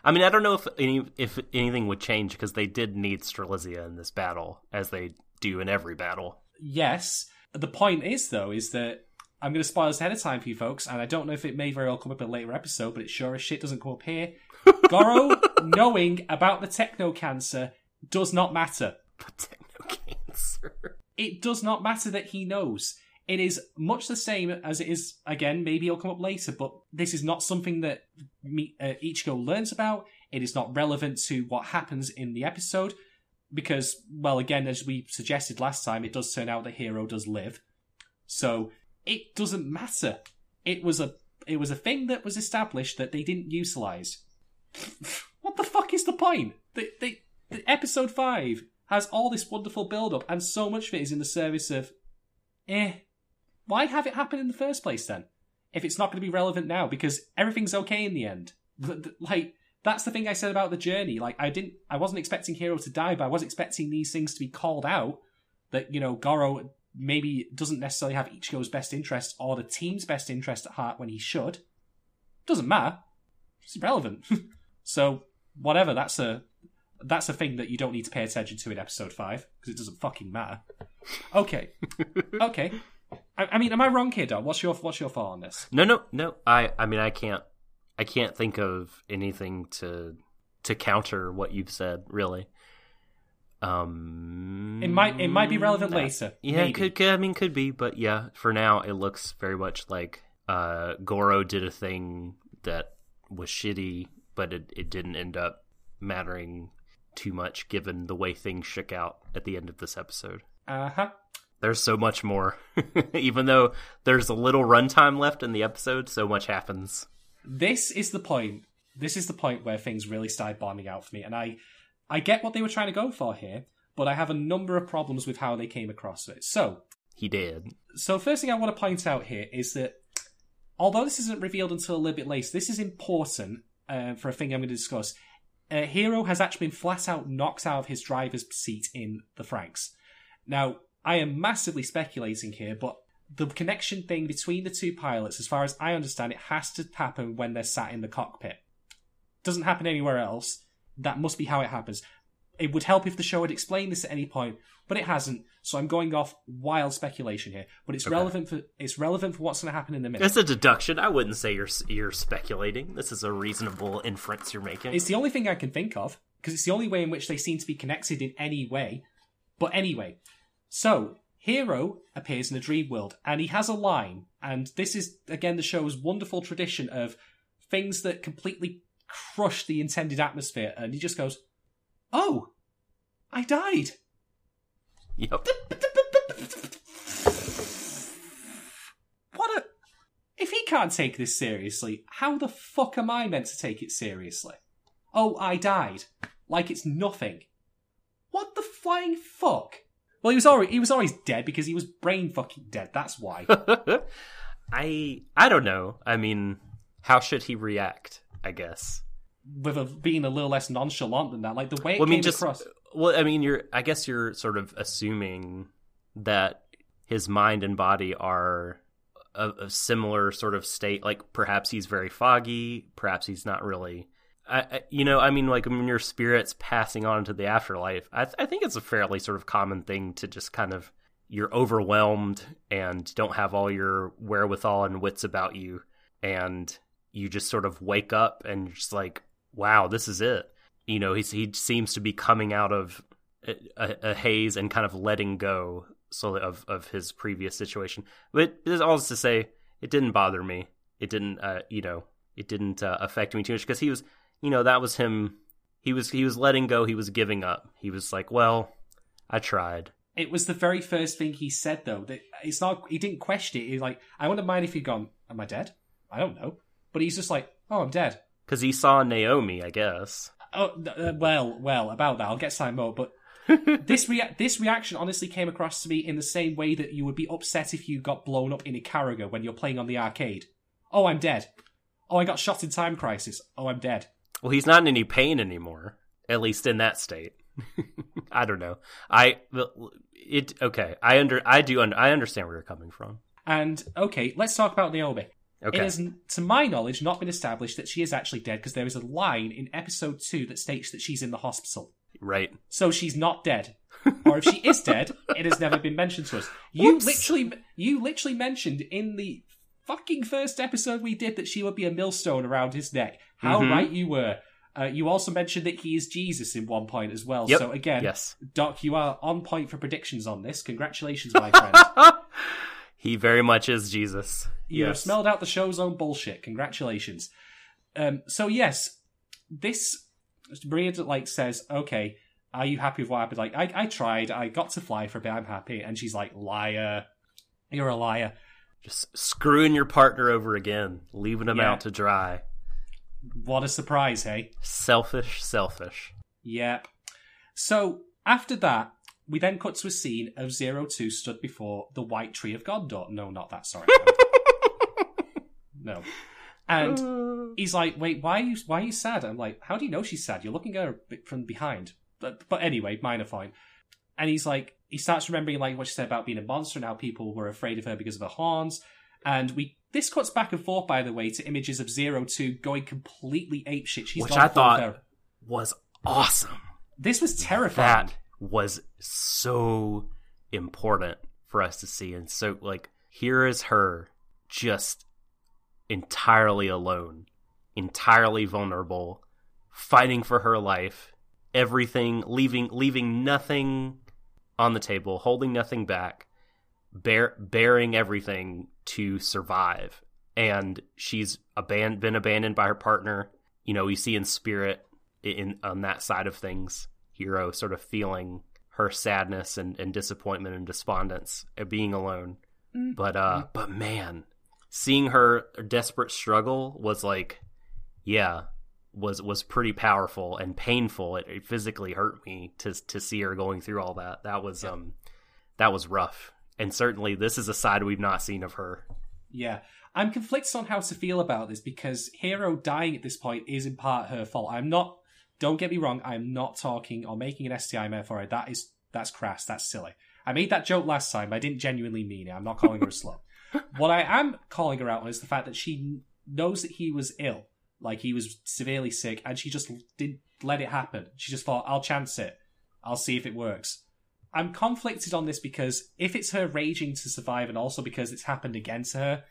I mean, I don't know if any if anything would change because they did need Strelizia in this battle, as they do in every battle. Yes. The point is, though, is that I'm going to spoil this ahead of time for you folks, and I don't know if it may very well come up in a later episode, but it sure as shit doesn't come up here. Goro knowing about the techno cancer does not matter. But techno cancer. It does not matter that he knows. It is much the same as it is, again, maybe it'll come up later, but this is not something that me, uh, Ichigo learns about. It is not relevant to what happens in the episode, because, well, again, as we suggested last time, it does turn out that Hiro does live. So, it doesn't matter. It was a it was a thing that was established that they didn't utilize. what the fuck is the point? They, the episode 5 has all this wonderful build up, and so much of it is in the service of, eh, why have it happen in the first place then? If it's not going to be relevant now, because everything's okay in the end. Like, that's the thing I said about the journey. Like, I didn't, I wasn't expecting Hiro to die, but I was expecting these things to be called out. That, you know, Goro maybe doesn't necessarily have Ichigo's best interest or the team's best interest at heart when he should. Doesn't matter. It's irrelevant. so, whatever, that's a, that's a thing that you don't need to pay attention to in episode five because it doesn't fucking matter. Okay, okay. I, I mean, am I wrong here, Dom? What's your what's your thought on this? No, no, no. I, I mean, I can't, I can't think of anything to, to counter what you've said. Really. Um, It might it might be relevant later. Yeah, could, could. I mean, could be, but yeah. For now, it looks very much like uh, Goro did a thing that was shitty, but it, it didn't end up mattering too much given the way things shook out at the end of this episode. Uh huh. There's so much more. Even though there's a little runtime left in the episode, so much happens. this is the point. This is the point where things really started bombing out for me, and I, I get what they were trying to go for here, but I have a number of problems with how they came across it. So, He did. so first thing I want to point out here is that although this isn't revealed until a little bit later, this is important uh, for a thing I'm going to discuss. Uh, Hiro has actually been flat out knocked out of his driver's seat in the Franxx. Now, I am massively speculating here, but the connection thing between the two pilots, as far as I understand it, has to happen when they're sat in the cockpit. Doesn't happen anywhere else. That must be how it happens. It would help if the show had explained this at any point, but it hasn't. So I'm going off wild speculation here. But it's Okay. relevant for it's relevant for what's going to happen in a minute. It's a deduction. I wouldn't say you're you're speculating. This is a reasonable inference you're making. It's the only thing I can think of because it's the only way in which they seem to be connected in any way. But anyway, so Hiro appears in a dream world and he has a line, and this is again the show's wonderful tradition of things that completely crush the intended atmosphere, and he just goes, "Oh, I died." Yep. What a. If he can't take this seriously, how the fuck am I meant to take it seriously? Oh, I died. Like it's nothing. What the flying fuck? Well, he was already he was always dead because he was brain fucking dead. That's why. I I don't know. I mean, how should he react? I guess. With a, being a little less nonchalant than that, like the way it Well, I came mean, just across. well, I mean, you're. I guess you're sort of assuming that his mind and body are a, a similar sort of state. Like perhaps he's very foggy. Perhaps he's not really. I, I, you know, I mean, like when your spirit's passing on to the afterlife, I, th- I think it's a fairly sort of common thing to just kind of you're overwhelmed and don't have all your wherewithal and wits about you, and you just sort of wake up and you're just like, wow, this is it. You know, he's, he seems to be coming out of a, a, haze and kind of letting go so of of his previous situation. But there's all this to say, it didn't bother me. It didn't, uh, you know, it didn't uh, affect me too much because he was, you know, that was him. He was he was letting go. He was giving up. He was like, well, I tried. It was the very first thing he said, though. That it's not. He didn't question it. He's like, I wouldn't mind if he'd gone. Am I dead? I don't know. But he's just like, oh, I'm dead. Because he saw Naomi, I guess. Oh, uh, well, well, about that. I'll get some more. But this rea- this reaction honestly came across to me in the same way that you would be upset if you got blown up in Ikaruga when you're playing on the arcade. Oh, I'm dead. Oh, I got shot in Time Crisis. Oh, I'm dead. Well, he's not in any pain anymore, at least in that state. I don't know. I it okay. I under I do under, I understand where you're coming from. And okay, let's talk about Naomi. Okay. It has, to my knowledge, not been established that she is actually dead because there is a line in episode two that states that she's in the hospital. right. So she's not dead. or if she is dead, it has never been mentioned to us. You literally, you literally mentioned in the fucking first episode we did that she would be a millstone around his neck. How Mhm. right you were. Uh, you also mentioned that he is Jesus in one point as well. Yep. So again, Yes. Doc, you are on point for predictions on this. Congratulations, my friend. he very much is Jesus. You have smelled out the show's own bullshit. Congratulations. Um, so yes, this Maria like says, "Okay, are you happy with what happened?" Like, I, I tried. I got to fly for a bit. I'm happy. And she's like, "Liar, you're a liar." Just screwing your partner over again, leaving him Yeah. out to dry. What a surprise, hey? Selfish, selfish. Yep. So after that, we then cut to a scene of Zero Two stood before the White Tree of Gondor. No, not that. Sorry. no. And uh. he's like, "Wait, why are you why are you sad?" I'm like, "How do you know she's sad? You're looking at her from behind." But, but anyway, minor point. And he's like, he starts remembering like what she said about being a monster and how people were afraid of her because of her horns. And we this cuts back and forth, by the way, to images of Zero Two going completely apeshit. She's Which I thought ther- was awesome. this was terrifying. That was so important for us to see. And so, like, here is her just entirely alone, entirely vulnerable, fighting for her life, everything, leaving, leaving nothing on the table, holding nothing back, bear, bearing everything to survive. And she's aban- been abandoned by her partner. You know, we see in spirit in on that side of things, Hiro sort of feeling her sadness and, and disappointment and despondence at being alone. Mm. But uh but man, seeing her desperate struggle was like, yeah, was was pretty powerful and painful. It, it physically hurt me to to see her going through all that. That was um, that was rough. And certainly, this is a side we've not seen of her. Yeah. I'm conflicted on how to feel about this because Hiro dying at this point is in part her fault. I'm not don't get me wrong, I'm not talking or making an STI metaphor. That is that's crass, that's silly. I made that joke last time, but I didn't genuinely mean it. I'm not calling her a slut. What I am calling her out on is the fact that she knows that he was ill, like he was severely sick, and she just didn't let it happen. She just thought, I'll chance it. I'll see if it works. I'm conflicted on this because if it's her raging to survive and also because it's happened again to her,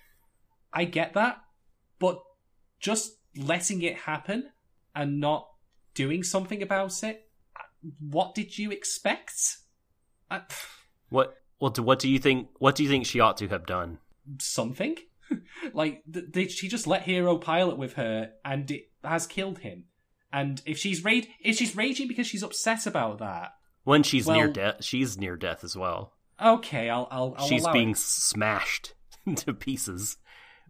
I get that. But just letting it happen and not doing something about it, what did you expect? I, What what do, what do you think? What do you think she ought to have done? something? like, th- did she just let Hiro pilot with her and it has killed him? And if she's ra- if she's raging because she's upset about that, When she's near death, she's near death as well. okay, I'll I'll, I'll she's being it. smashed to pieces.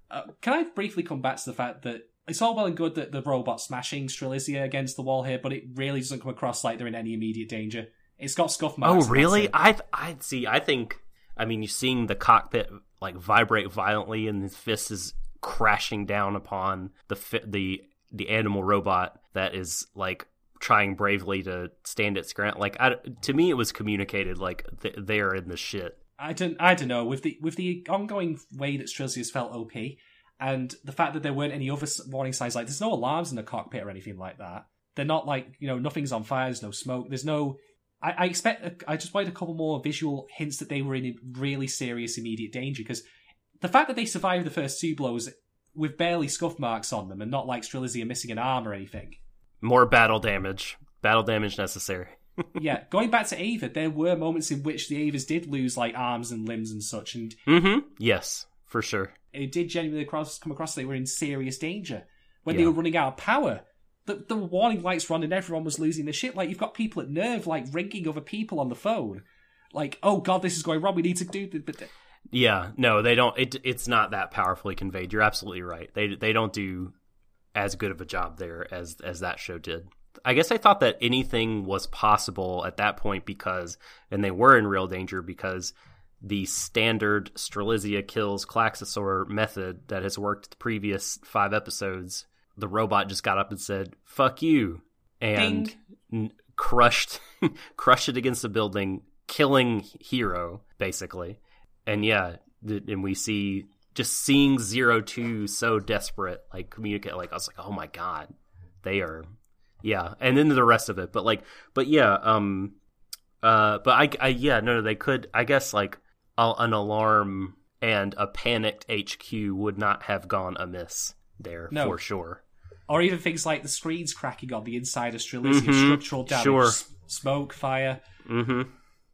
Uh, can I briefly come back to the fact that it's all well and good that the robot smashing Strelizia against the wall here, but it really doesn't come across like they're in any immediate danger. It's got scuff marks. Oh, really? I I see. I think. I mean, you're seeing the cockpit like vibrate violently, and his fist is crashing down upon the fi- the the animal robot that is like trying bravely to stand its ground. Like, I, to me, it was communicated like th- they're in the shit. I don't. I don't know. With the with the ongoing way that Strelizia's felt OP, and the fact that there weren't any other warning signs, like there's no alarms in the cockpit or anything like that. They're not like you know nothing's on fire. There's no smoke. There's no. I, I expect. I just wanted a couple more visual hints that they were in really serious immediate danger because the fact that they survived the first two blows with barely scuff marks on them and not like Strelizia missing an arm or anything. More battle damage. Battle damage necessary. yeah, going back to Eva, there were moments in which the Evas did lose like arms and limbs and such, and Mm-hmm. Yes, for sure. It did genuinely across, come across they were in serious danger when they were running out of power. The, the warning lights were on and everyone was losing their shit. Like you've got people at nerve like ringing other people on the phone, like oh god this is going wrong. We need to do. But Yeah, no, they don't. It it's not that powerfully conveyed. You're absolutely right. They they don't do as good of a job there as as that show did. I guess I thought that anything was possible at that point because, and they were in real danger because the standard Strelizia kills Klaxosaur method that has worked the previous five episodes, the robot just got up and said "fuck you" and n- crushed crushed it against the building, killing Hiro basically. And yeah, th- and we see just seeing Zero Two so desperate, like communicate. Like I was like, oh my god, they are, yeah. And then the rest of it, but like, but yeah, um, uh, but I, I yeah, no, no, they could. I guess like an alarm and a panicked HQ would not have gone amiss there No. for sure. or even things like the screens cracking on the inside of Strelizia, Mhm, structural damage, sure. s- smoke, fire. Mm-hmm.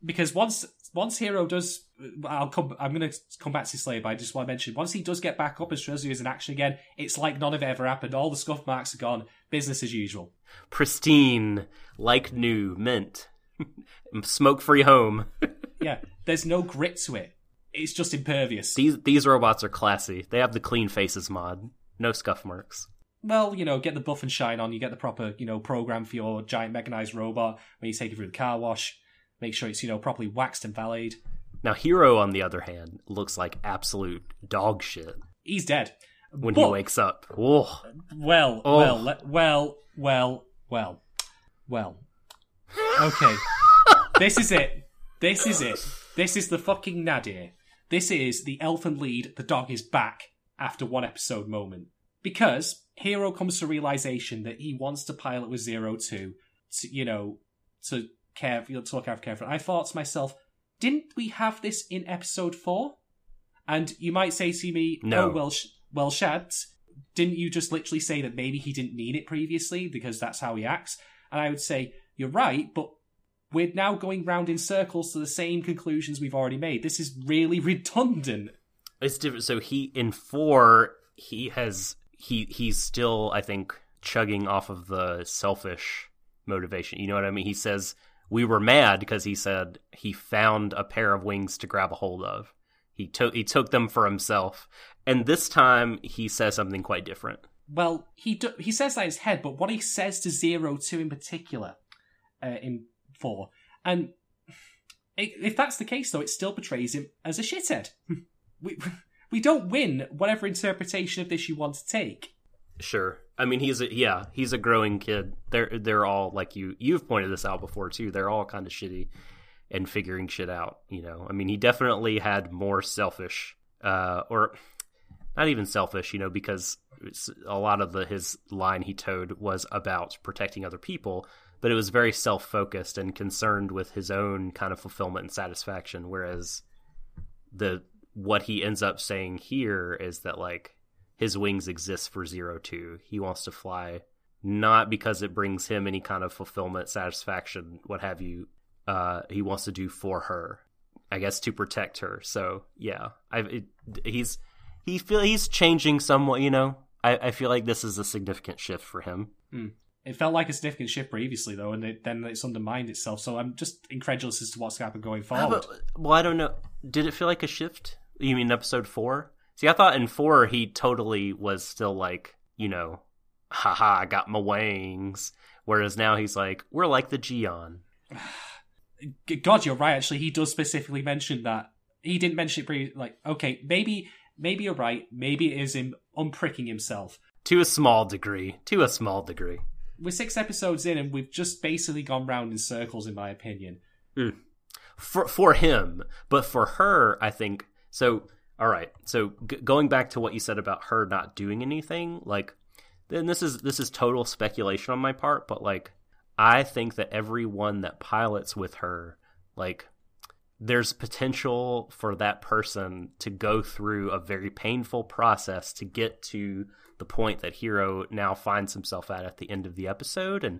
because once once Hiro does, I'll come. I'm going to come back to this later, but I just want to mention once he does get back up as Strelizia is in action again, it's like none of it ever happened. All the scuff marks are gone, business as usual. Pristine, like new, mint, smoke free home. Yeah, there's no grit to it. It's just impervious. These these robots are classy. They have the clean faces mod. No scuff marks. well, you know, get the buff and shine on. You get the proper, you know, program for your giant mechanized robot when you take it through the car wash. Make sure it's you know properly waxed and valeted. Now Hiro, on the other hand, looks like absolute dog shit He's dead. when he wakes up. Whoa. Well, Oh. well, well, well, well, well. Okay. this is it. This is it. This is the fucking nadir. This is the Elfen Lied, the dog is back after one episode moment. Because Hiro comes to realization that he wants to pilot with Zero Two to, you know, to care, to look out for I thought to myself, didn't we have this in episode four? And you might say to me, oh, No. oh, well, sh- well, Shads, didn't you just literally say that maybe he didn't need it previously because that's how he acts? And I would say, you're right, but we're now going round in circles to the same conclusions we've already made. This is really redundant. It's different. So he in four, he has he he's still I think chugging off of the selfish motivation. You know what I mean? He says we were mad because he said he found a pair of wings to grab a hold of. He took he took them for himself, and this time he says something quite different. Well, he do- he says that in his head, but what he says to Zero Two in particular, uh, in four, and i if that's the case, though, it still portrays him as a shithead. we we don't win whatever interpretation of this you want to take. Sure. I mean, he's a yeah, he's a growing kid. They're they're all like you. You've pointed this out before too. They're all kind of shitty and figuring shit out. You know, I mean, he definitely had more selfish, uh, or not even selfish. You know, because a lot of the his line he towed was about protecting other people, but it was very self focused and concerned with his own kind of fulfillment and satisfaction. Whereas the what he ends up saying here is that like his wings exist for zero two. He wants to fly not because it brings him any kind of fulfillment, satisfaction, what have you. Uh, he wants to do for her, I guess, to protect her. So yeah, I he's he feel he's changing somewhat. You know, I, I feel like this is a significant shift for him. It felt like a significant shift previously, though, and it, then it's undermined itself. So I'm just incredulous as to what's happened going forward. about- well, I don't know. Did it feel like a shift? You mean episode four? See, I thought in four he totally was still like, you know, haha, I got my wings. Whereas now he's like, we're like the Jian. God, you're right. Actually, he does specifically mention that. He didn't mention it previously. Like, okay, maybe, maybe you're right. Maybe it is him unpricking himself. To a small degree. To a small degree. We're six episodes in, and we've just basically gone round in circles, in my opinion. Hmm. For for him, but for her, I think so. All right. So g- going back to what you said about her not doing anything, like then this is this is total speculation on my part, but like I think that everyone that pilots with her, like there's potential for that person to go through a very painful process to get to the point that Hiro now finds himself at at the end of the episode and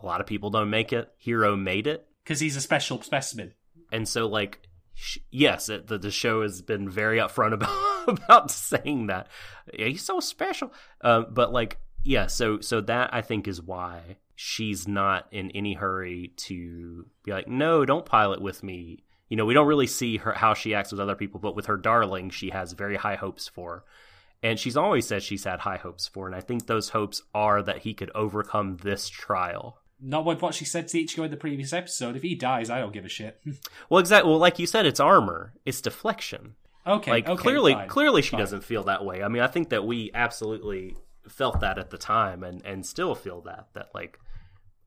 a lot of people don't make it. Hiro made it Because he's a special specimen. and so like sh- yes it, the, the show has been very upfront about about saying that Yeah, he's so special uh, but like yeah so so that i think is why she's not in any hurry to be like no don't pilot with me you know we don't really see her how she acts with other people but with her darling she has very high hopes for and she's always said she's had high hopes for and i think those hopes are that he could overcome this trial Not with what she said to Ichigo in the previous episode. If he dies, I don't give a shit. well exactly well like you said it's armor it's deflection okay, like okay, clearly fine. clearly she Fine. doesn't feel that way i mean i think that we absolutely felt that at the time and and still feel that that like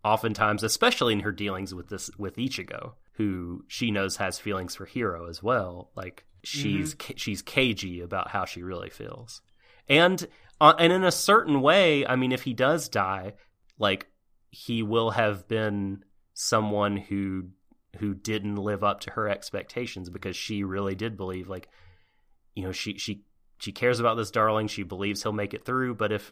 oftentimes especially in her dealings with this with ichigo who she knows has feelings for Hiro as well like she's Mm-hmm. ca- she's cagey about how she really feels and uh, and in a certain way i mean if he does die like he will have been someone who who didn't live up to her expectations because she really did believe like you know she she she cares about this darling. She believes he'll make it through. But if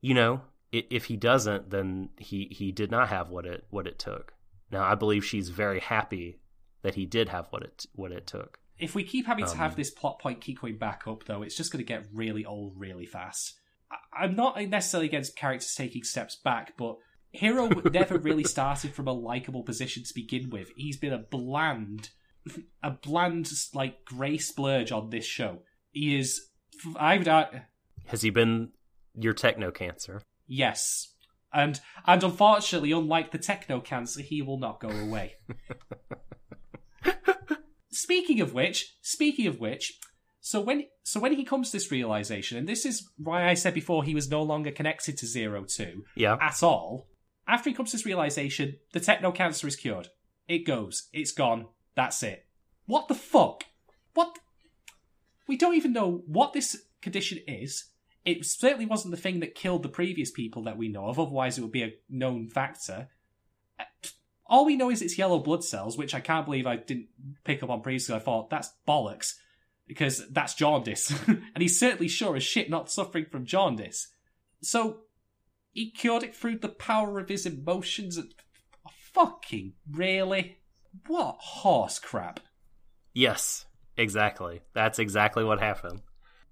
you know if he doesn't then he he did not have what it what it took. Now i believe she's very happy that he did have what it what it took If we keep having to Um, have this plot point keep going back up, though, it's just going to get really old really fast. I- I'm not necessarily against characters taking steps back, but Hiro never really started from a likable position to begin with. He's been a bland, a bland like grey splurge on this show. He is. I would. has he been your techno cancer Yes. And and unfortunately, unlike the techno cancer, he will not go away. speaking of which, speaking of which, so when so when he comes to this realization, and this is why I said before he was no longer connected to Zero Two yeah at all. After he comes to this realization, the techno cancer is cured. It goes. It's gone. That's it. What the fuck? What? We don't even know what this condition is. It certainly wasn't the thing that killed the previous people that we know of, otherwise, it would be a known factor. All we know is it's yellow blood cells, which I can't believe I didn't pick up on previously. I thought that's bollocks, because that's jaundice. and he's certainly sure as shit not suffering from jaundice. So, he cured it through the power of his emotions. And... Fucking really? What horse crap? Yes, exactly. That's exactly what happened.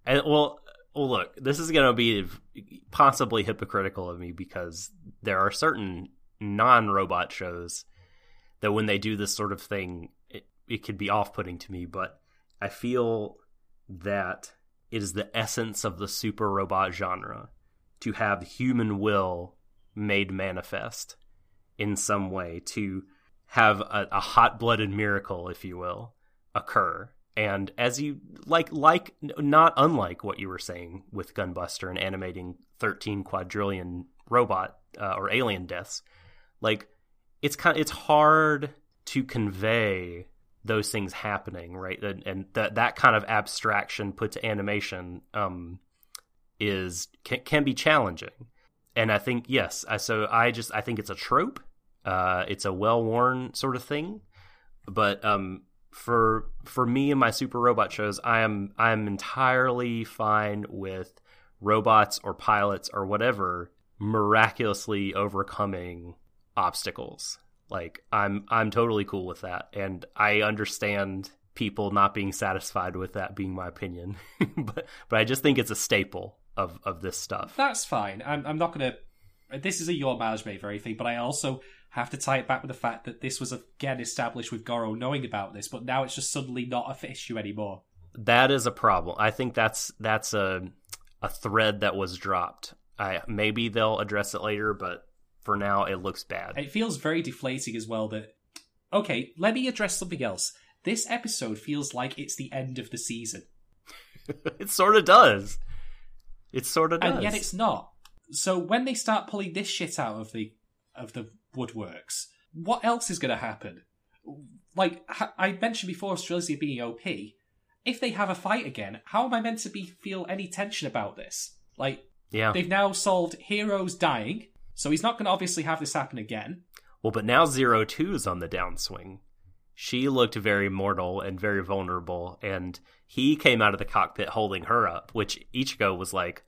And well, well, look, this is going to be possibly hypocritical of me because there are certain non-robot shows that when they do this sort of thing, it, it could be off-putting to me. But I feel that it is the essence of the super robot genre to have human will made manifest in some way, to have a, a hot blooded miracle, if you will, occur. And as you like, like not unlike what you were saying with Gunbuster and animating thirteen quadrillion robot uh, or alien deaths, like it's kind, it's hard to convey those things happening, right? And, and that that kind of abstraction put to animation um, is can, can be challenging. And I think yes, I, so I just I think it's a trope. Uh, it's a well worn sort of thing, but um, for for me and my super robot shows, I am I am entirely fine with robots or pilots or whatever miraculously overcoming obstacles like I'm I'm totally cool with that, and I understand people not being satisfied with that being my opinion, but but I just think it's a staple of of this stuff. That's fine. I'm I'm not gonna. This is a your mileage may vary thing, but I also have to tie it back with the fact that this was again established with Goro knowing about this, but now it's just suddenly not a issue anymore. That is a problem. I think that's that's a a thread that was dropped. I maybe they'll address it later, but for now it looks bad. It feels very deflating as well that okay, let me address something else. This episode feels like it's the end of the season. it sort of does. It sort of does. And yet it's not. So when they start pulling this shit out of the of the woodworks, what else is going to happen? Like I mentioned before, Strelizia being OP. If they have a fight again, how am I meant to be feel any tension about this? Like, yeah, they've now solved Hiro's dying. So he's not going to obviously have this happen again. Well, but now Zero Two is on the downswing. She looked very mortal and very vulnerable, and he came out of the cockpit holding her up, which Ichigo was like,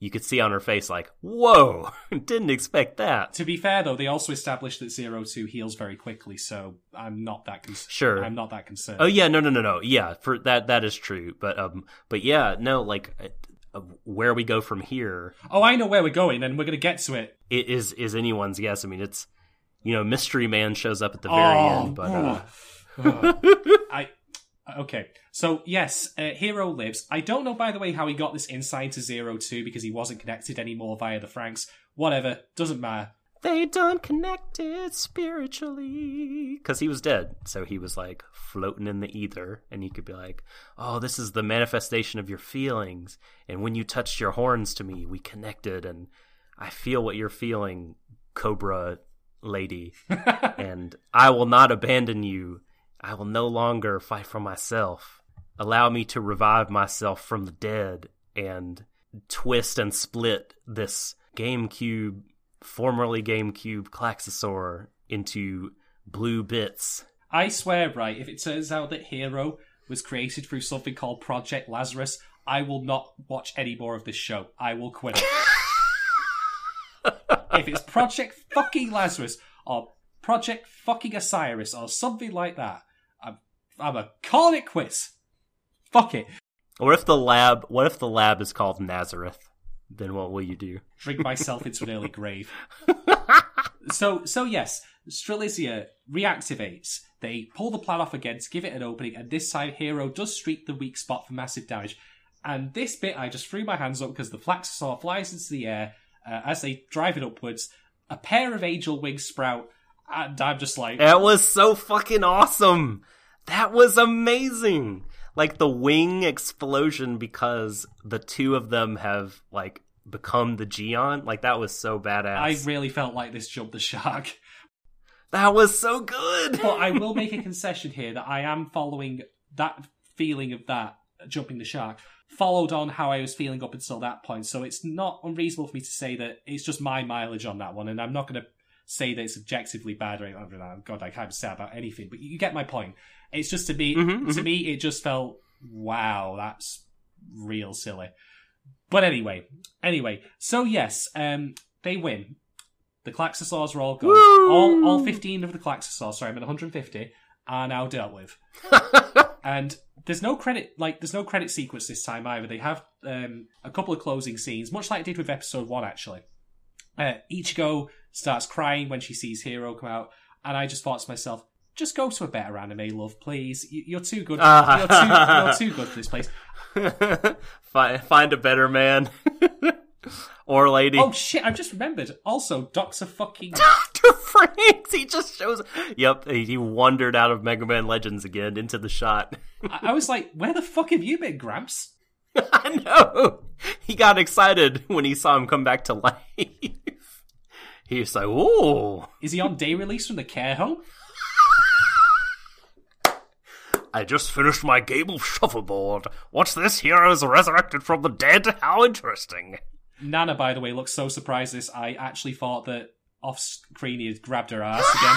you could see on her face, like, whoa, didn't expect that. To be fair, though, they also established that Zero Two heals very quickly, so I'm not that concerned. Sure, I'm not that concerned. Oh yeah, no, no, no, no. Yeah, for that, that is true. But um, but yeah, no, like where we go from here. Oh, I know where we're going, and we're going to get to it. It is is anyone's guess. I mean, it's you know, Mystery Man shows up at the very oh, end, but uh... I okay. So yes, uh, Hiro lives. I don't know, by the way, how he got this insight to Zero Two because he wasn't connected anymore via the Franxx. Whatever, doesn't matter. They done connected spiritually. Because he was dead. So he was like floating in the ether. And he could be like, oh, this is the manifestation of your feelings. And when you touched your horns to me, we connected. And I feel what you're feeling, Cobra lady. and I will not abandon you. I will no longer fight for myself. Allow me to revive myself from the dead and twist and split this GameCube formerly GameCube Klaxosaur into blue bits. I swear, right, if it turns out that Hiro was created through something called Project Lazarus, I will not watch any more of this show. I will quit. if it's Project fucking Lazarus or Project fucking Osiris or something like that, I'm, I'm a calling it quits. Fuck it. Or if the lab, what if the lab is called Nazareth? Then what will you do? Drink myself into an early grave. so, so yes, Strelizia reactivates. They pull the plan off again to give it an opening, and this time Hiro does streak the weak spot for massive damage. And this bit, I just threw my hands up because the Klaxosaur flies into the air uh, as they drive it upwards. A pair of angel wings sprout, and I'm just like, that was so fucking awesome. That was amazing like the wing explosion because the two of them have like become the Jian. Like that was so badass. I really felt like this jumped the shark. That was so good. but I will make a concession here that I am following that feeling of that jumping the shark followed on how I was feeling up until that point. So it's not unreasonable for me to say that it's just my mileage on that one, and I'm not going to say that it's objectively bad or anything. like that. God, I can't say about anything, but you get my point. It's just to me, mm-hmm, to mm-hmm. me, it just felt wow, that's real silly. But anyway, anyway, so yes, um, they win. The Klaxosaurs are all gone. All, all 15 of the Klaxosaurs, sorry, I'm at 150, are now dealt with. and there's no credit, like, there's no credit sequence this time either. They have um, a couple of closing scenes, much like I did with episode one, actually. Uh, Ichigo starts crying when she sees Hiro come out, and I just thought to myself, just go to a better anime, love, please. You- You're too good. Ah. You're, too, you're too good for this place. find, find a better man or lady. Oh shit! I've just remembered. Also, Doctor fucking Dr. Franxx, he just shows. Yep, he he wandered out of Mega Man Legends again into the shot. I, I was like, where the fuck have you been, Gramps? I know. He got excited when he saw him come back to life. He was like, "Ooh, Is he on day release from the care home? I just finished my game of shuffleboard. What's this? Heroes resurrected from the dead? How interesting." Nana, by the way, looks so surprised. This I actually thought that off screen he had grabbed her ass again.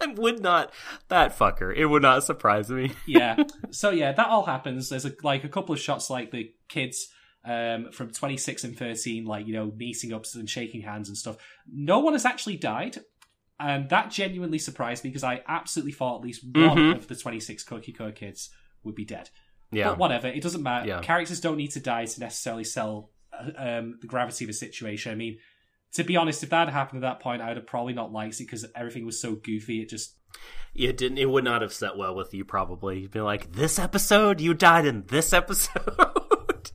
I would not. That fucker. It would not surprise me. yeah. So yeah, that all happens. There's a, like a couple of shots like the kids um, from 26 and 13, like you know, meeting up and shaking hands and stuff. No one has actually died. And that genuinely surprised me because I absolutely thought at least one Mhm. of the 26 Cookie Code kids would be dead. Yeah. But whatever, it doesn't matter. Yeah. Characters don't need to die to necessarily sell uh, um, the gravity of a situation. I mean, to be honest, if that had happened at that point, I would have probably not liked it because everything was so goofy. It just It didn't. It would not have set well with you. Probably, you'd be like, "This episode, you died in this episode."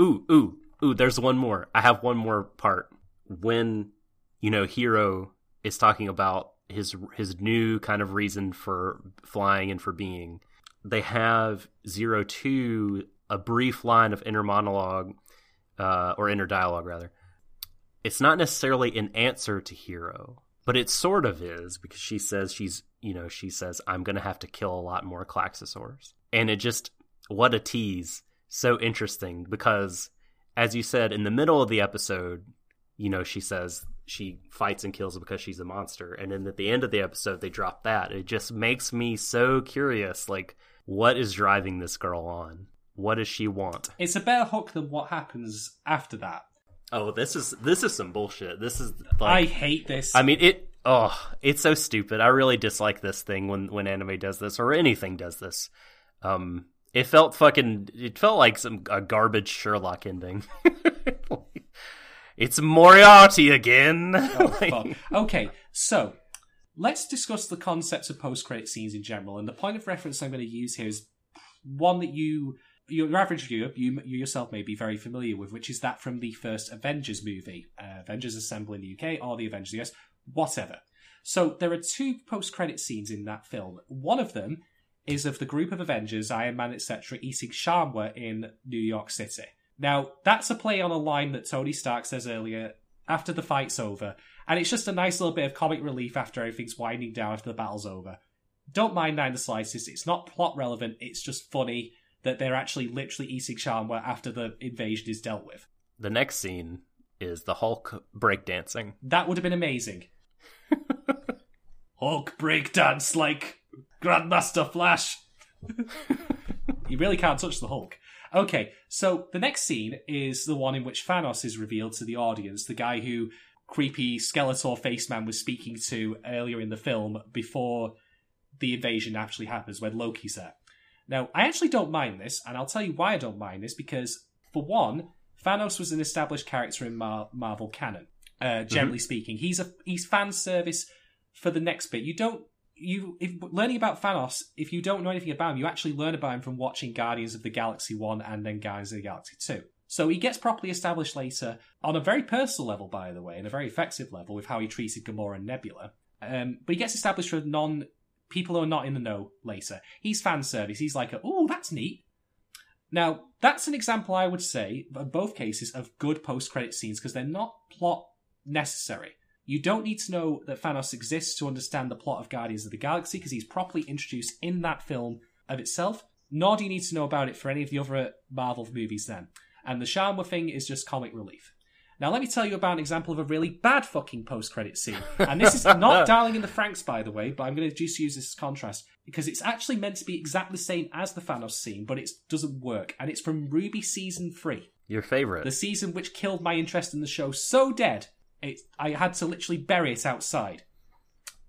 ooh, ooh, ooh. There's one more. I have one more part when you know Hiro is talking about his his new kind of reason for flying and for being. They have zero two a brief line of inner monologue uh, or inner dialogue rather. It's not necessarily an answer to Hiro, but it sort of is because she says she's you know she says I'm gonna have to kill a lot more Klaxosaurs, and it just what a tease, so interesting because as you said in the middle of the episode, you know she says she fights and kills because she's a monster, and then at the end of the episode they drop that. It just makes me so curious, like what is driving this girl on? What does she want? it's a better hook than what happens after that. Oh, this is this is some bullshit. This is I hate this. I mean it oh, it's so stupid. I really dislike this thing when when anime does this or anything does this. Um it felt fucking it felt like some a garbage Sherlock ending. it's Moriarty again. Oh, Like- Okay, so let's discuss the concepts of post-credit scenes in general. And the point of reference I'm going to use here is one that you, your average viewer, you, you yourself may be very familiar with, which is that from the first Avengers movie, uh, Avengers Assemble in the UK or the Avengers US, whatever. So there are two post-credit scenes in that film. One of them is of the group of Avengers, Iron Man, etc., eating shawarma in New York City. Now, that's a play on a line that Tony Stark says earlier after the fight's over, and it's just a nice little bit of comic relief after everything's winding down after the battle's over. Don't mind nine the slices, it's not plot relevant, it's just funny that they're actually literally eating shawarma after the invasion is dealt with. the next scene is the Hulk breakdancing. That would have been amazing. Hulk breakdance like Grandmaster Flash. you really can't touch the Hulk. Okay, so the next scene is the one in which Thanos is revealed to the audience, the guy who creepy Skeletor face man was speaking to earlier in the film before the invasion actually happens, when Loki's there. Now, I actually don't mind this, and I'll tell you why I don't mind this, because, for one, Thanos was an established character in Mar- Marvel canon. Uh, generally speaking, he's a he's fan service for the next bit. You don't you if learning about Thanos, if you don't know anything about him, you actually learn about him from watching Guardians of the Galaxy one and then Guardians of the Galaxy two. So he gets properly established later on a very personal level, by the way, and a very effective level with how he treated Gamora and Nebula. Um, but he gets established for non people who are not in the know later. He's fan service. He's like, oh, that's neat. Now, that's an example I would say, in both cases, of good post credit scenes because they're not plot necessary. You don't need to know that Thanos exists to understand the plot of Guardians of the Galaxy because he's properly introduced in that film of itself, nor do you need to know about it for any of the other Marvel movies then. And the Sharma thing is just comic relief. Now, let me tell you about an example of a really bad fucking post credit scene. And this is not Darling in the Franxx, by the way, but I'm going to just use this as contrast because it's actually meant to be exactly the same as the Thanos scene, but it doesn't work. And it's from RWBY Season 3 Your favorite. the season which killed my interest in the show so dead it I had to literally bury it outside.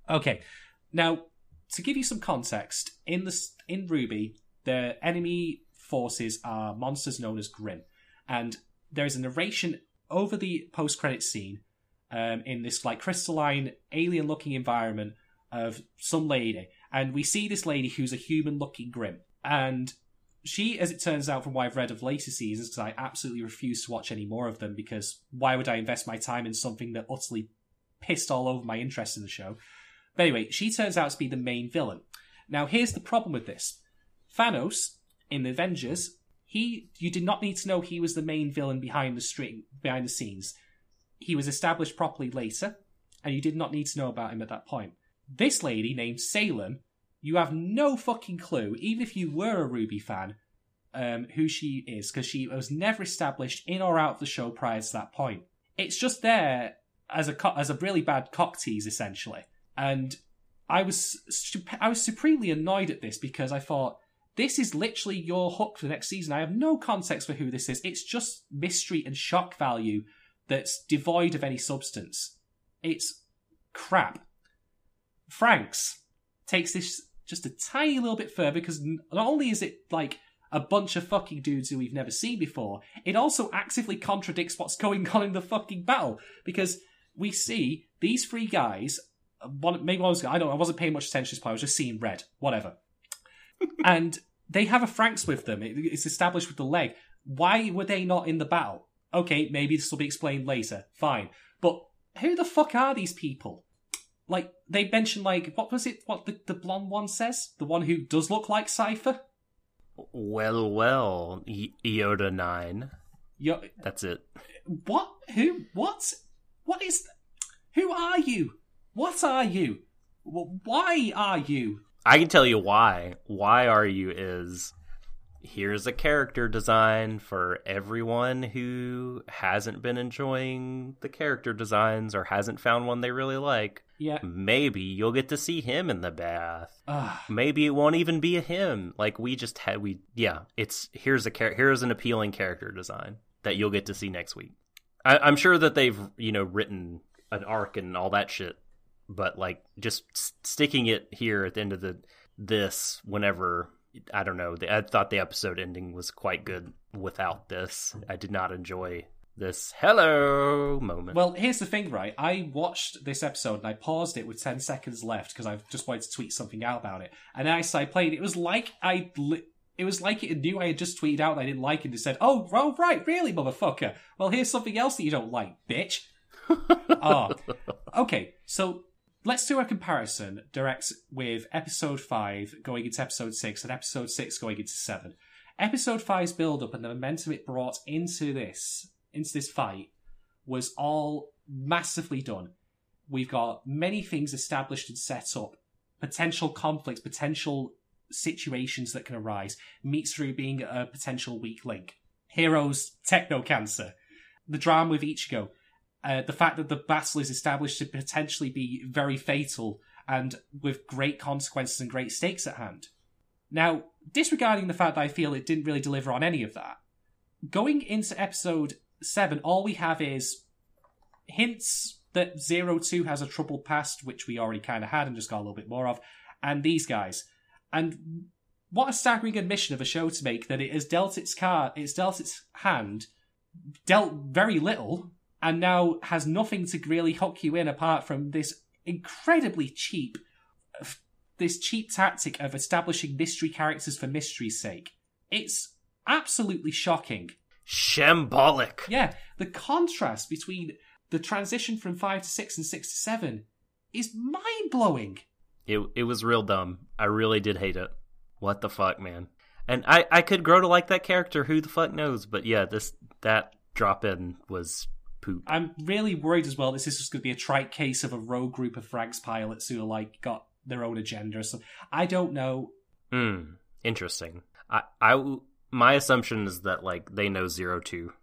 Okay, now to give you some context, in the in RWBY, the enemy forces are monsters known as Grimm, and there is a narration over the post credit scene um, in this like crystalline alien looking environment of some lady, and we see this lady who's a human-looking Grimm, and she, as it turns out from what I've read of later seasons, because I absolutely refuse to watch any more of them, because why would I invest my time in something that utterly pissed all over my interest in the show? But anyway, she turns out to be the main villain. Now, here's the problem with this: Thanos in the Avengers, he you did not need to know he was the main villain behind the string behind the scenes. He was established properly later, and you did not need to know about him at that point. This lady named Salem, you have no fucking clue, even if you were a RWBY fan, um, who she is, because she was never established in or out of the show prior to that point. It's just there as a co- as a really bad cock tease, essentially. And I was stup- I was supremely annoyed at this because I thought this is literally your hook for the next season. I have no context for who this is. It's just mystery and shock value that's devoid of any substance. It's crap. Franxx takes this just a tiny little bit further because not only is it like a bunch of fucking dudes who we've never seen before, it also actively contradicts what's going on in the fucking battle because we see these three guys. uh, One, maybe one was, I don't. I wasn't paying much attention to this part. I was just seeing red, whatever. and they have a Franxx with them. It- it's established with the leg. Why were they not in the battle? Okay, maybe this will be explained later. Fine, but who the fuck are these people? Like they mentioned, like what was it? What the, the blonde one says? The one who does look like Cipher. Well, well, y- Yoda 9. Yo, That's it. what? Who? What? What is? Who are you? What are you? Why are you? I can tell you why. Why are you is here's a character design for everyone who hasn't been enjoying the character designs or hasn't found one they really like. Yeah. Maybe you'll get to see him in the bath. Ah, Maybe it won't even be a him. Like we just had we yeah, it's here's a char- here's an appealing character design that you'll get to see next week. I, I'm sure that they've you know written an arc and all that shit, but like just s- sticking it here at the end of the this whenever I don't know. I thought the episode ending was quite good without this. I did not enjoy this hello moment. Well, here's the thing, right? I watched this episode and I paused it with 10 seconds left because I just wanted to tweet something out about it. And as I played, it was like I. Li- it was like it knew I had just tweeted out that I didn't like it and it said, oh, oh, right, really, motherfucker? Well, here's something else that you don't like, bitch. oh, okay. So let's do a comparison direct with episode 5 going into episode 6 and episode 6 going into 7. Episode 5's build up and the momentum it brought into this into this fight was all massively done. We've got many things established and set up, potential conflicts, potential situations that can arise, Mitsuru being a potential weak link. Heroes, techno cancer, the drama with Ichigo, uh, the fact that the battle is established to potentially be very fatal and with great consequences and great stakes at hand. Now, disregarding the fact that I feel it didn't really deliver on any of that, going into episode 7, all we have is hints that Zero Two has a troubled past, which we already kind of had and just got a little bit more of, and these guys. And what a staggering admission of a show to make that it has dealt its card, it's dealt its hand, dealt very little, and now has nothing to really hook you in apart from this incredibly cheap, this cheap tactic of establishing mystery characters for mystery's sake. It's absolutely shocking. Shambolic. Yeah, the contrast between the transition from 5 to 6 and 6 to 7 is mind blowing. It it was real dumb. I really did hate it. What the fuck, man? And I I could grow to like that character. Who the fuck knows? But yeah, this that drop in was poop. I'm really worried as well. This is just going to be a trite case of a rogue group of Franxx pilots who are like got their own agenda. So I don't know. Hmm. Interesting. I I my assumption is that like they know zero two,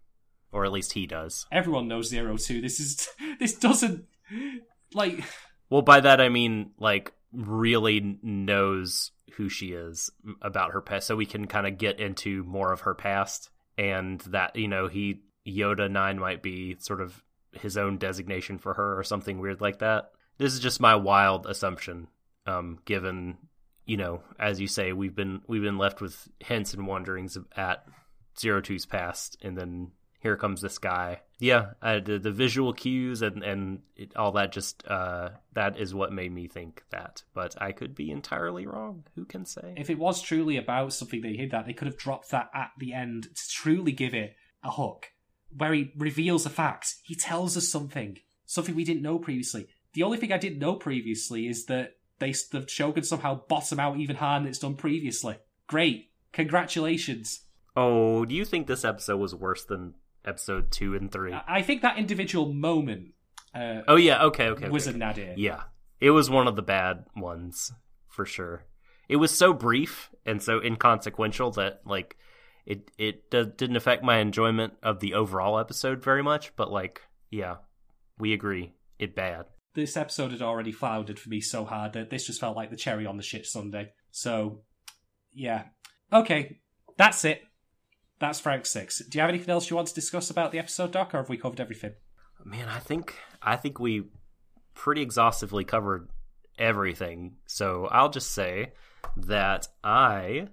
or at least he does. Everyone knows Zero Two. This is this doesn't like Well, by that I mean like really knows who she is about her past, so we can kind of get into more of her past, and that you know he Yoda Nine might be sort of his own designation for her or something weird like that. This is just my wild assumption, um, given you know, as you say, we've been we've been left with hints and wonderings at Zero Two's past, and then here comes this guy Yeah, uh, the the visual cues and and it, all that just uh, that is what made me think that. But I could be entirely wrong. Who can say? If it was truly about something they hid that, they could have dropped that at the end to truly give it a hook, where he reveals a fact. He tells us something, something we didn't know previously. The only thing I didn't know previously is that they the show can somehow bottom out even harder than it's done previously. Great, congratulations. Oh, do you think this episode was worse than episode two and three? I think that individual moment uh, Oh yeah, okay, okay. was okay. a nadir. Yeah, it was one of the bad ones for sure. It was so brief and so inconsequential that like it it didn't affect my enjoyment of the overall episode very much. But like, yeah, we agree, it bad. This episode had already floundered for me so hard that this just felt like the cherry on the shit Sunday. So, yeah. Okay, that's it. That's Franxx Six. Do you have anything else you want to discuss about the episode, Doc, or have we covered everything? Man, I think I think we pretty exhaustively covered everything. So I'll just say that I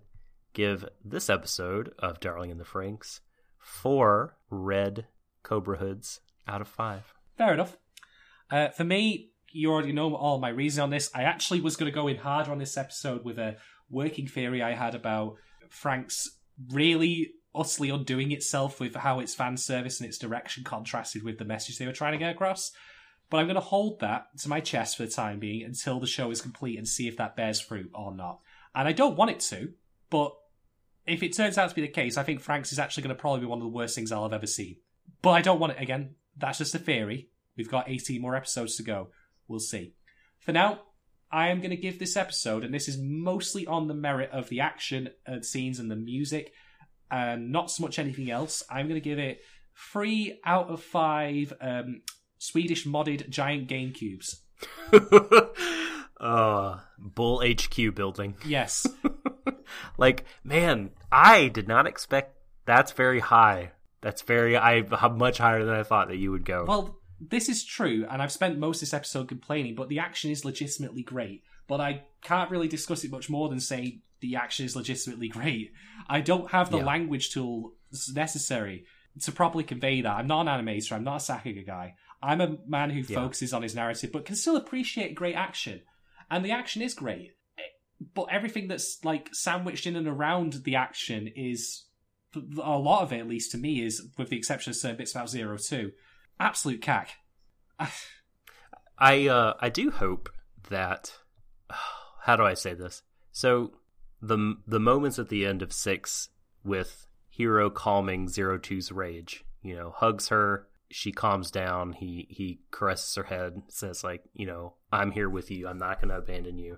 give this episode of Darling in the Franxx four red Cobra hoods out of five. Fair enough. Uh, for me, you already know all my reason on this. I actually was going to go in harder on this episode with a working theory I had about Franxx really utterly undoing itself with how its fan service and its direction contrasted with the message they were trying to get across. But I'm going to hold that to my chest for the time being until the show is complete and see if that bears fruit or not. And I don't want it to, but if it turns out to be the case, I think Franxx is actually going to probably be one of the worst things I'll have ever seen. But I don't want it again. That's just a theory. We've got 18 more episodes to go. We'll see. For now, I am going to give this episode, and this is mostly on the merit of the action uh, scenes and the music, and not so much anything else. I'm going to give it three out of five um, Swedish modded giant game cubes. uh, Bull HQ building. Yes. like, man, I did not expect that's very high. That's very I much higher than I thought that you would go. Well, this is true, and I've spent most of this episode complaining, but the action is legitimately great. But I can't really discuss it much more than say the action is legitimately great. I don't have the Yeah. language tools necessary to properly convey that. I'm not an animator, I'm not a Sakuga guy. I'm a man who Yeah. focuses on his narrative, but can still appreciate great action. And the action is great. But everything that's like sandwiched in and around the action is a lot of it, at least to me, is with the exception of certain bits about Zero Two, absolute cack. I uh I do hope that how do I say this? So the the moments at the end of 6 with Hiro calming Zero Two's rage, you know, hugs her, she calms down, he he caresses her head, says like, you know, I'm here with you. I'm not going to abandon you.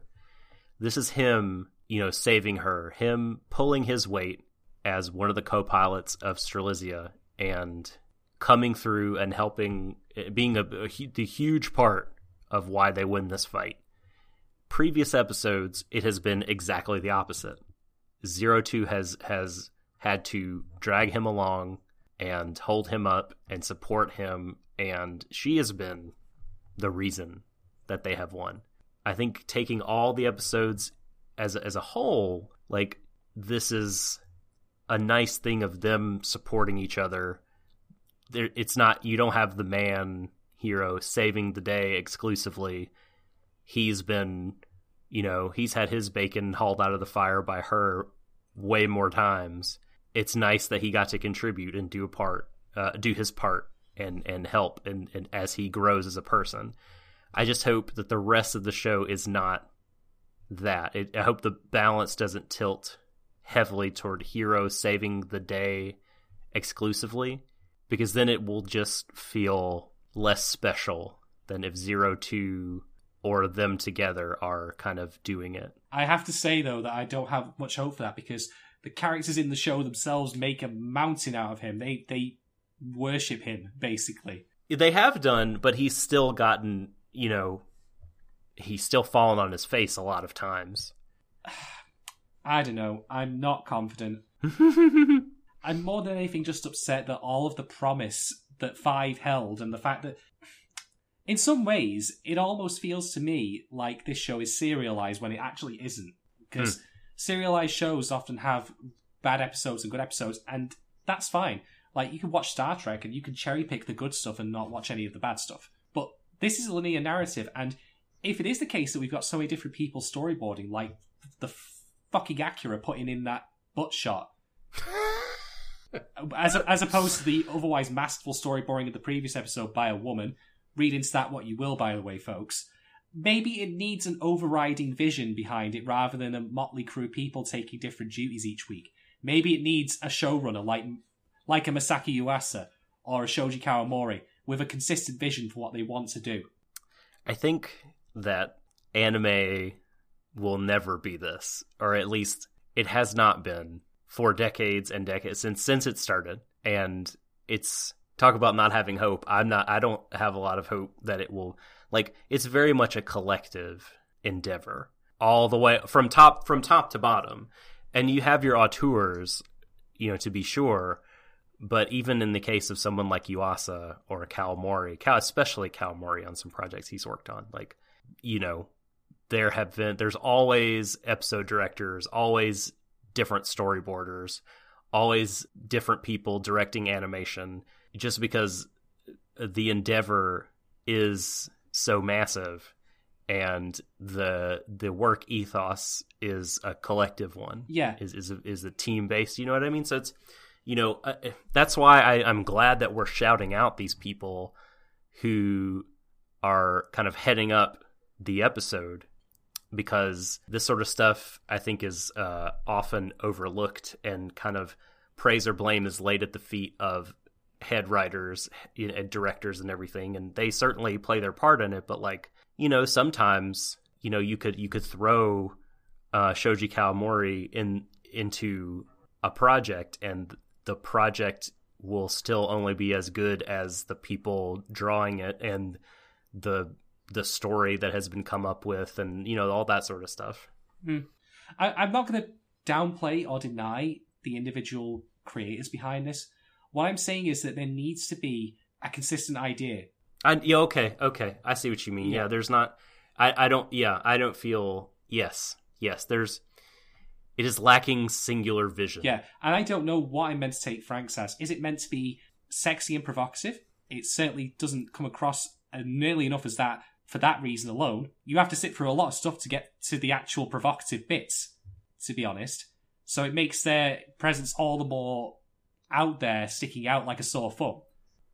This is him, you know, saving her, him pulling his weight as one of the co-pilots of Strelizia and coming through and helping eh, being a, a the huge part of why they win this fight. Previous episodes, it has been exactly the opposite. Zero Two has has had to drag him along and hold him up and support him, and she has been the reason that they have won. I think taking all the episodes as as a whole, like this is a nice thing of them supporting each other. There, it's not you don't have the man hero saving the day exclusively. He's been, you know, he's had his bacon hauled out of the fire by her way more times. It's nice that he got to contribute and do a part, uh, do his part, and and help, and, and as he grows as a person. I just hope that the rest of the show is not that. It, I hope the balance doesn't tilt heavily toward Hiro saving the day exclusively, because then it will just feel less special than if Zero Two or them together are kind of doing it. I have to say though that I don't have much hope for that because the characters in the show themselves make a mountain out of him. They they worship him basically. They have done, but he's still gotten, you know, he's still fallen on his face a lot of times. I don't know. I'm not confident. I'm more than anything just upset that all of the promise that Five held and the fact that, in some ways, it almost feels to me like this show is serialized when it actually isn't. Hmm. Because serialized shows often have bad episodes and good episodes, and that's fine. Like you can watch Star Trek and you can cherry pick the good stuff and not watch any of the bad stuff. This is a linear narrative, and if it is the case that we've got so many different people storyboarding, like the fucking Acura putting in that butt shot, as as opposed to the otherwise masterful storyboarding of the previous episode by a woman. Read into that what you will, by the way, folks. Maybe it needs an overriding vision behind it rather than a motley crew of people taking different duties each week. Maybe it needs a showrunner like like a Masaki Yuasa or a Shoji Kawamori with a consistent vision for what they want to do. I think that anime will never be this, or at least it has not been for decades and decades since since it started. And it's talk about not having hope. I'm not. I don't have a lot of hope that it will. Like it's very much a collective endeavor, all the way from top from top to bottom. And you have your auteurs, you know, to be sure. But even in the case of someone like Yuasa or Kawamori, Cal, especially Kawamori on some projects he's worked on, like you know, there have been there's always episode directors, always different storyboarders, always different people directing animation just because the endeavor is so massive and the the work ethos is a collective one. Yeah. Is is a, is a team based, you know what I mean? So it's you know, uh, that's why I, I'm glad that we're shouting out these people who are kind of heading up the episode because this sort of stuff I think is uh, often overlooked and kind of praise or blame is laid at the feet of head writers and directors and everything. And they certainly play their part in it but like you know sometimes you know you could you could throw uh, Shoji Kawamori in into a project and the project will still only be as good as the people drawing it and the the story that has been come up with and you know all that sort of stuff. Mm. I, i'm not going to downplay or deny the individual creators behind this. What i'm saying is that there needs to be a consistent idea. I, yeah okay okay. I see what you mean. Yeah, yeah there's not I, I don't yeah i don't feel yes yes there's it is lacking singular vision. Yeah, and I don't know what I'm meant to take Franxx as. Is it meant to be sexy and provocative? It certainly doesn't come across uh, nearly enough as that for that reason alone. You have to sit through a lot of stuff to get to the actual provocative bits, to be honest. So it makes their presence all the more out there, sticking out like a sore thumb.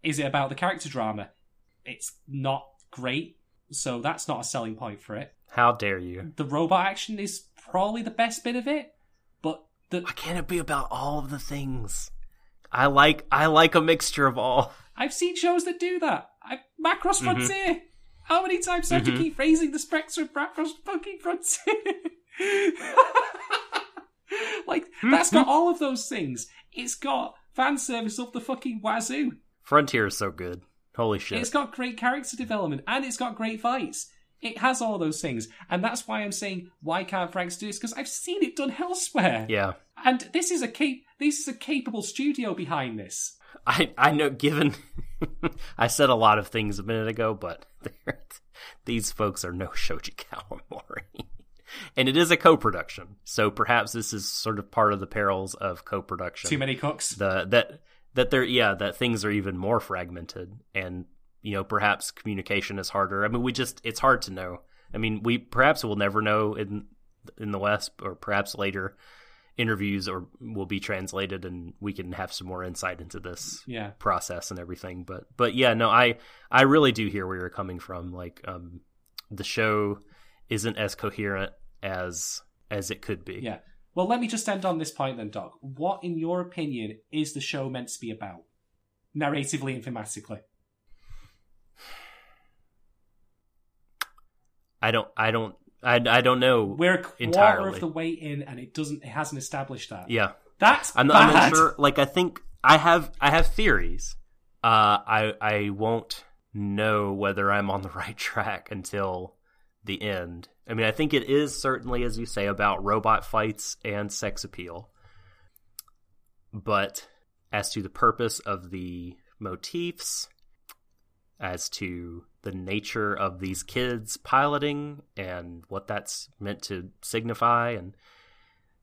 Is it about the character drama? It's not great, so that's not a selling point for it. How dare you? The robot action is probably the best bit of it, but the why can't it be about all of the things? I like I like a mixture of all. I've seen shows that do that. I, Macross mm-hmm. Frontier. Mm-hmm. How many times do I have to mm-hmm. keep raising the spectre of Macross fucking Frontier? like that's got all of those things. It's got fan service of the fucking wazoo. Frontier is so good. Holy shit! It's got great character development and it's got great fights. It has all those things, and that's why I'm saying why can't Franxx do this? Because I've seen it done elsewhere. Yeah, and this is a cap- this is a capable studio behind this. I I know. Given I said a lot of things a minute ago, but these folks are no Shoji Kawamori. and it is a co-production, so perhaps this is sort of part of the perils of co-production. Too many cooks. The that that they're yeah that things are even more fragmented and you know perhaps communication is harder. I mean we just it's hard to know. I mean we perhaps we'll never know in in the west or perhaps later interviews or will be translated and we can have some more insight into this yeah. process and everything. But but yeah no i i really do hear where you're coming from. Like um the show isn't as coherent as as it could be. Yeah. Well let me just end on this point then doc. What in your opinion is the show meant to be about? Narratively and thematically I don't. I don't. I, I don't know. We're a quarter entirely. of the way in, and it doesn't. It hasn't established that. Yeah, that's I'm, bad. I'm not sure. Like I think I have. I have theories. Uh, I I won't know whether I'm on the right track until the end. I mean, I think it is certainly, as you say, about robot fights and sex appeal. But as to the purpose of the motifs, as to the nature of these kids piloting and what that's meant to signify and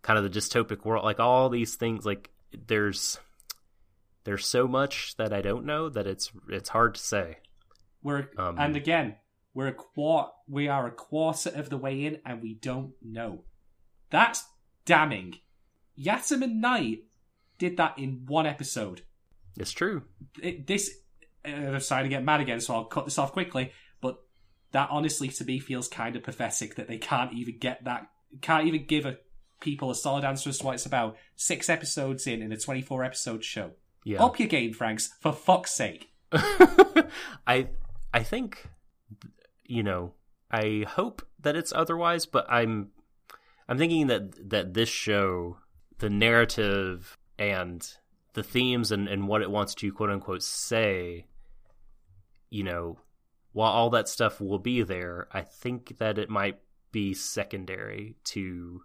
kind of the dystopic world like all these things like there's there's so much that I don't know that it's it's hard to say. We're Um, and again, we're a quart. We are a quarter of the way in, and we don't know. That's damning. Yatterman Night did that in one episode. It's true. It, this uh, I'm starting to get mad again, so I'll cut this off quickly. But that honestly, to me, feels kind of pathetic that they can't even get that. Can't even give a people a solid answer as to what it's about. Six episodes in in a 24 episode show. Yeah. Up your game, Franxx, for fuck's sake. I I think you know, I hope that it's otherwise, but I'm I'm thinking that that this show, the narrative and the themes and, and what it wants to quote unquote say, you know, while all that stuff will be there, I think that it might be secondary to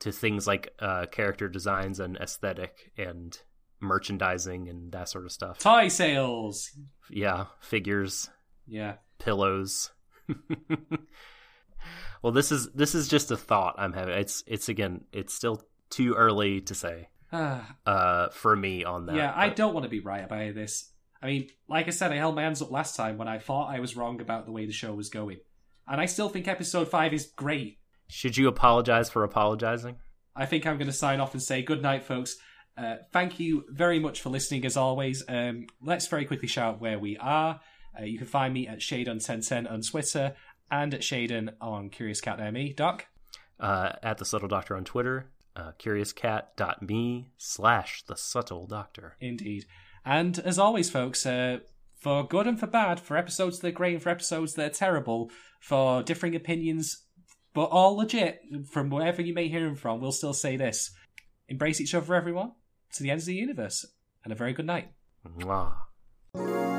to things like uh, character designs and aesthetic and merchandising and that sort of stuff. Toy sales. Yeah, figures, Yeah. pillows. well, this is this is just a thought I'm having. It's it's again, it's still too early to say uh for me on that. yeah, I don't want to be right about this. I mean, like I said, I held my hands up last time when I thought I was wrong about the way the show was going. And I still think episode 5 is great. Should you apologize for apologizing? I think I'm going to sign off and say good night, folks. Uh, thank you very much for listening, as always. Um, let's very quickly shout out where we are. Uh, you can find me at Shaden1010 on Twitter and at Shaden on CuriousCat.me. Doc? Uh, at the subtle doctor on Twitter, uh, curiouscat.me slash the subtle doctor. Indeed. And as always, folks, uh, for good and for bad, for episodes that are great and for episodes that are terrible, for differing opinions, but all legit, from wherever you may hear them from, we'll still say this. Embrace each other, everyone, to the ends of the universe, and a very good night. Mwah.